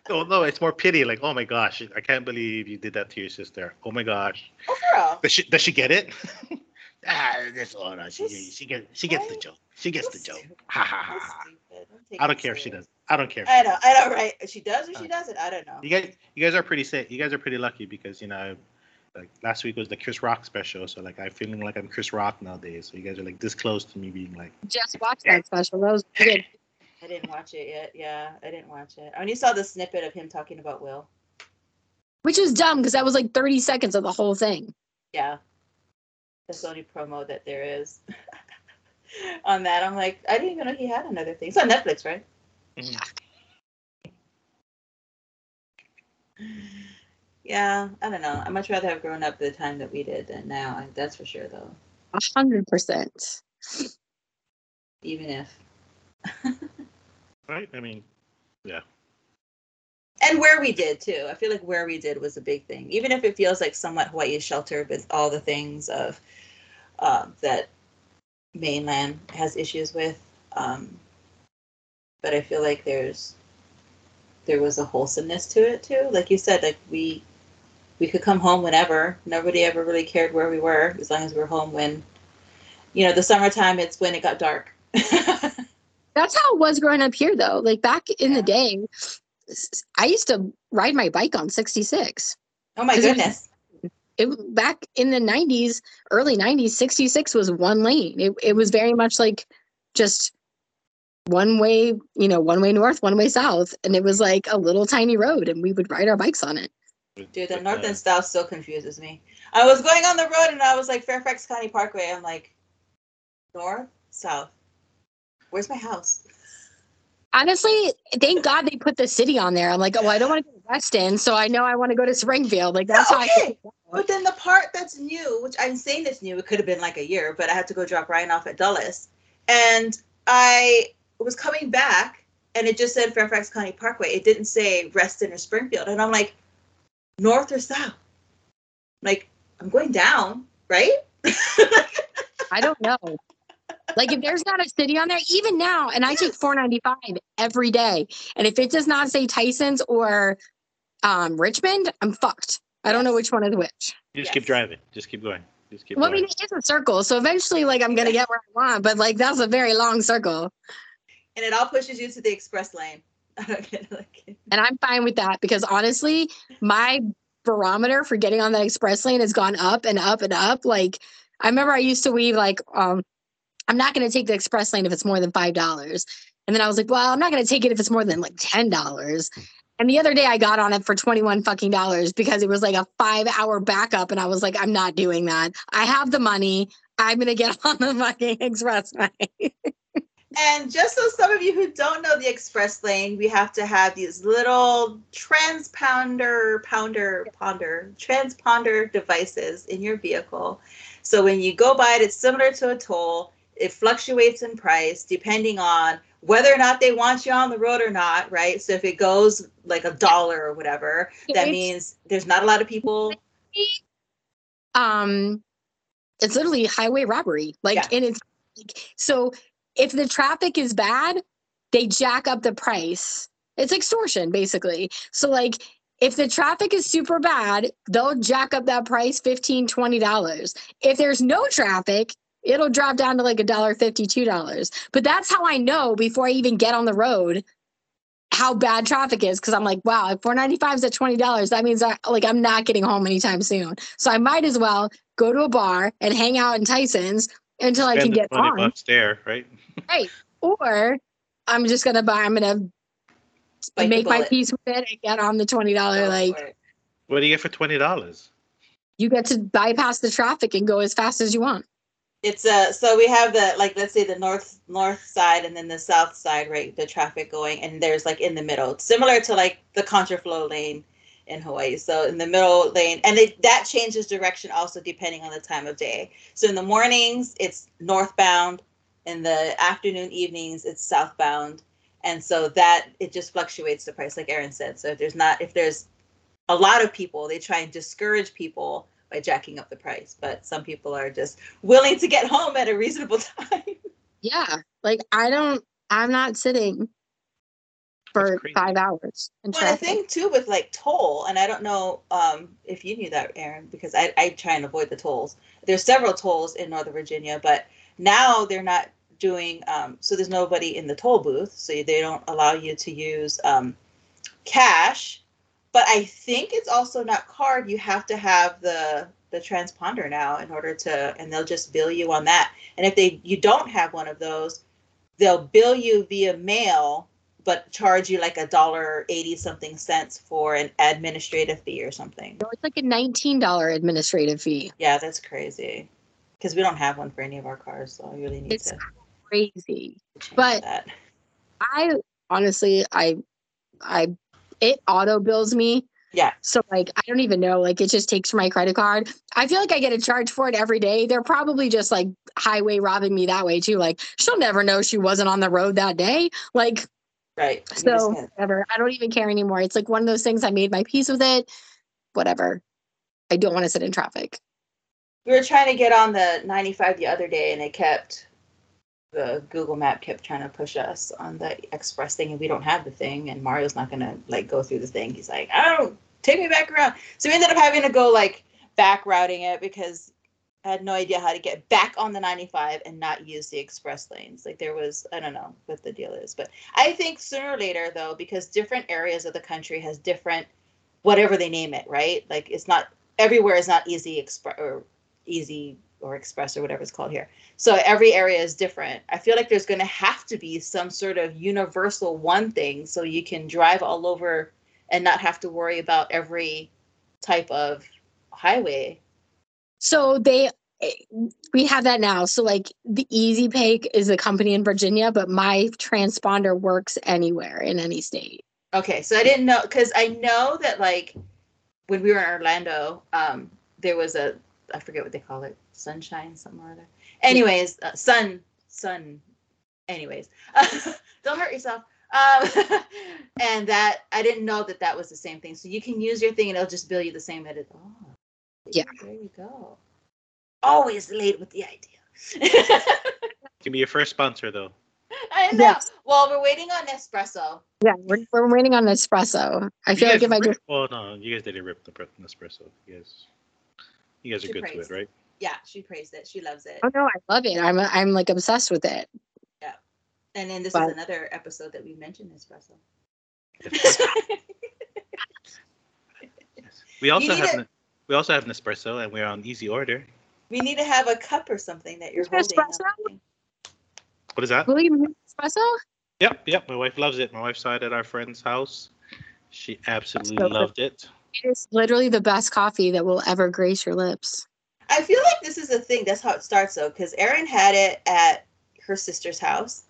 No, oh, no, it's more pity. Like, oh my gosh, I can't believe you did that to your sister. Oh my gosh, oh, for real? does she does she get it? ah, this oh no, she she gets she gets the joke. She gets the joke. Ha ha ha. ha. I don't care if she serious. does. I don't care. I know, does. I know, right? She does or she Uh, doesn't? I don't know. You guys, you guys are pretty sick. You guys are pretty lucky because you know, like last week was the Chris Rock special, so like I'm feeling like I'm Chris Rock nowadays. So you guys are like this close to me being like, just watch that special. That was good. I didn't watch it yet. Yeah, I didn't watch it. I only saw the snippet of him talking about Will. Which is dumb because that was like 30 seconds of the whole thing. Yeah. That's the only promo that there is on that. I'm like, I didn't even know he had another thing. It's on Netflix, right? mhm. Yeah, I don't know. I'd much rather have grown up the time that we did than now. That's for sure, though. A hundred percent. Even if. right? I mean, And where we did, too. I feel like where we did was a big thing. Even if it feels like somewhat Hawaii is sheltered with all the things of um, that mainland has issues with. Um, but I feel like there's there was a wholesomeness to it too. Like you said, like we we could come home whenever. Nobody ever really cared where we were as long as we were home when you know, the summertime it's when it got dark. That's how it was growing up here, though. Like back in Yeah. the day, I used to ride my bike on 66. oh my Is it- goodness. It back in the 90s, early 90s, 66 was one lane. It, it was very much like just one way, you know, one way north, one way south. And it was like a little tiny road, and we would ride our bikes on it. Dude, the but, north and south still confuses me. I was going on the road and I was like Fairfax County Parkway. I'm like, north, south. Where's my house? Honestly, thank God they put the city on there. I'm like, oh, I don't want to go to Reston, so I know I want to go to Springfield. Like that's how I Okay. But then the part that's new, which I'm saying it's new, it could have been like a year, but I had to go drop Ryan off at Dulles. And I was coming back and it just said Fairfax County Parkway. It didn't say Reston or Springfield. And I'm like, north or south? Like, I'm going down, right? I don't know. Like if there's not a city on there, even now, and I take 495 every day, and if it does not say Tyson's or um, Richmond, I'm fucked. I don't know which one is which. You just Yes. keep driving. Just keep going. Just keep Well, I going. mean, it is a circle, so eventually, like, I'm gonna get where I want, but like that's a very long circle, and it all pushes you to the express lane. I don't get it. Like, and I'm fine with that because honestly, my barometer for getting on that express lane has gone up and up and up. Like, I remember I used to weave like, um, I'm not gonna take the express lane if it's more than five dollars, and then I was like, well, I'm not gonna take it if it's more than like ten dollars. Hmm. And the other day I got on it for 21 fucking dollars because it was like a five hour backup. And I was like, I'm not doing that. I have the money. I'm going to get on the fucking express lane. And just so some of you who don't know the express lane, we have to have these little transponder, pounder, ponder, transponder devices in your vehicle. So when you go by it, it's similar to a toll. It fluctuates in price depending on whether or not they want you on the road or not, right? So if it goes like a dollar or whatever, that means there's not a lot of people. um it's literally highway robbery like Yeah. and it's like, so if the traffic is bad they jack up the price it's extortion basically so like if the traffic is super bad they'll jack up that price 15 20 dollars if there's no traffic it'll drop down to like a dollar 52 dollars but that's how i know before i even get on the road how bad traffic is because I'm like, wow, if 495 is at $20, that means I like I'm not getting home anytime soon. So I might as well go to a bar and hang out in Tyson's until I can get 20 on. bucks there, right? Or I'm just gonna buy, I'm gonna Bite make my bullet. peace with it and get on the $20 Go like for. What do you get for twenty dollars? you get to bypass the traffic and go as fast as you want. It's uh so we have the like let's say the north north side and then the south side, right? The traffic going and there's like in the middle, similar to like the contraflow lane in Hawaii. So in the middle lane, and it, that changes direction also depending on the time of day. So in the mornings it's northbound, in the afternoon evenings it's southbound, and so that it just fluctuates the price, like Erin said. So if there's not if there's a lot of people, they try and discourage people by jacking up the price. But some people are just willing to get home at a reasonable time. Yeah. Like I don't I'm not sitting for five hours in Well, the traffic. thing too with like toll, and I don't know um, if you knew that, Erin, because I, I try and avoid the tolls. There's several tolls in Northern Virginia, but now they're not doing. Um, so there's nobody in the toll booth, so they don't allow you to use um, cash. But I think it's also not card. You have to have the the transponder now in order to, and they'll just bill you on that. And if they you don't have one of those, they'll bill you via mail but charge you like a dollar eighty something cents for an administrative fee or something. So it's like a $19 administrative fee. Yeah, that's crazy. Because we don't have one for any of our cars, so I really need It's to crazy. but- that. I honestly, I, I, it auto bills me. Yeah. So like, I don't even know. Like, it just takes from my credit card. I feel like I get a charge for it every day. They're probably just like highway robbing me that way too. Like, she'll never know she wasn't on the road that day. Like, Right. So whatever. I don't even care anymore. It's like one of those things. I made my peace with it. Whatever. I don't want to sit in traffic. we were trying to get on the 95 the other day and it kept the google map kept trying to push us on the express thing and we don't have the thing and mario's not gonna like go through the thing. He's like oh take me back around. So we ended up having to go like back routing it because i had no idea how to get back on the 95 and not use the express lanes. Like there was i don't know what the deal is but i think sooner or later though because different areas of the country has different whatever they name it right? Like it's not everywhere is not easy express or easy or express or whatever it's called here. So every area is different. I feel like there's going to have to be some sort of universal one thing so you can drive all over and not have to worry about every type of highway. So they we have that now. So like the Easy Pay is a company in Virginia, but my transponder works anywhere in any state. Okay, so I didn't know because I know that like when we were in Orlando, um, there was a I forget what they call it, sunshine, something or other. Anyways, uh, sun, sun. Anyways, don't hurt yourself. Um, and that I didn't know that that was the same thing. So you can use your thing and it'll just bill you the same that it. Oh, Yeah. There you go. Always late with the idea. Give me your first sponsor though. I know. Yes. Well, we're waiting on Nespresso. Yeah, we're, we're waiting on espresso. I feel like guys if I just Well, no, you guys didn't rip the pre- Nespresso. You guys, you guys are She good to it, right? Yeah, she praised it. She loves it. oh no, I love it. I'm I'm like obsessed with it. Yeah, and then this But- is another episode that we mentioned Nespresso. We also have it. Ne- we also have Nespresso, and we're on easy order. we need to have a cup or something that you're holding. Nespresso? What is that? Will you espresso? Yep, yep. My wife loves it. My wife saw it at our friend's house. She absolutely So good. loved it. It is literally the best coffee that will ever grace your lips. I feel like this is a thing. That's how it starts, though, because Erin had it at her sister's house.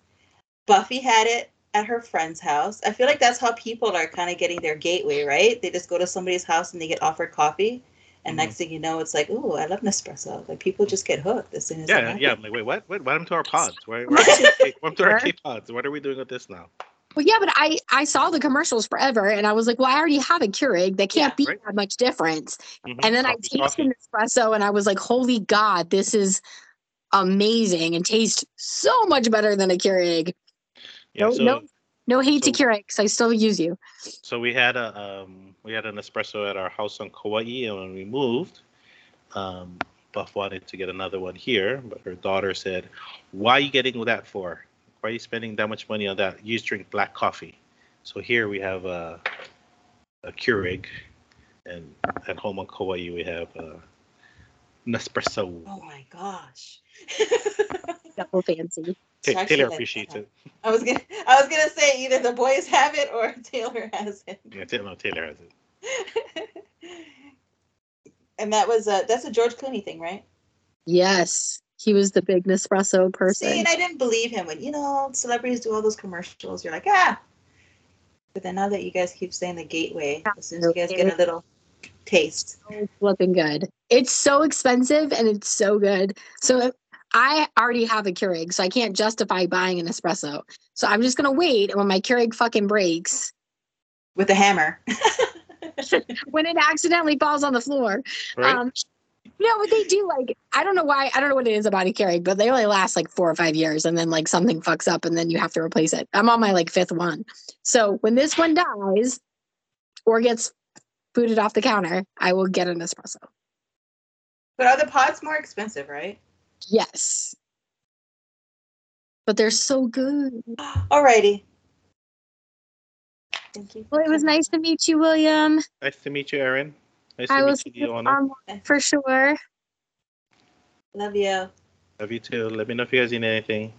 Buffy had it at her friend's house. I feel like that's how people are kind of getting their gateway, right? They just go to somebody's house and they get offered coffee, and Mhm. next thing you know, it's like, oh, I love Nespresso. Like people just get hooked as soon as Yeah, yeah. I'm like, wait, what? What? What happened to our pods? Where, where, what happened to our K pods? What are we doing with this now? Well, yeah, but I I saw the commercials forever, and I was like, well, I already have a Keurig. They can't Yeah, be right. that much difference. Mhm, And then I coffee's tasted coffee. espresso, and I was like, holy god, this is amazing and tastes so much better than a Keurig. Yeah, no, so, no, no hate so- to Keurigs. I still use you. so we had a um, we had an espresso at our house on Kauai, and when we moved, um, Buff wanted to get another one here, but her daughter said, "Why are you getting that for? Why are you spending that much money on that? You just drink black coffee." So here we have a a Keurig, and at home on Kauai we have a Nespresso. Oh my gosh. Double fancy. Ta- actually Taylor like appreciates it. I was gonna I was gonna say either the boys have it or Taylor has it. Yeah, Ta- no, Taylor has it. and that was a that's a George Clooney thing, right? Yes, he was the big Nespresso person. See, and I didn't believe him when you know celebrities do all those commercials. You're like, ah. But then now that you guys keep saying the gateway, as soon as you guys get a little taste, so flipping good. It's so expensive and it's so good. So I already have a Keurig, so I can't justify buying an espresso. So I'm just gonna wait, and when my Keurig fucking breaks, with a hammer. when it accidentally falls on the floor, Right? um, no, but they do like I don't know why I don't know what it is about a Keurig, but they only last like four or five years, and then like something fucks up, and then you have to replace it. I'm on my like fifth one, so when this one dies or gets booted off the counter, I will get an espresso. but are the pots more expensive, right? Yes. But they're so good. Alrighty. Thank you. Well, it was nice to meet you, William. nice to meet you, Erin. Nice I to will meet see you, you Leona. online for sure. Love you. Love you too. Let me know if you guys need anything.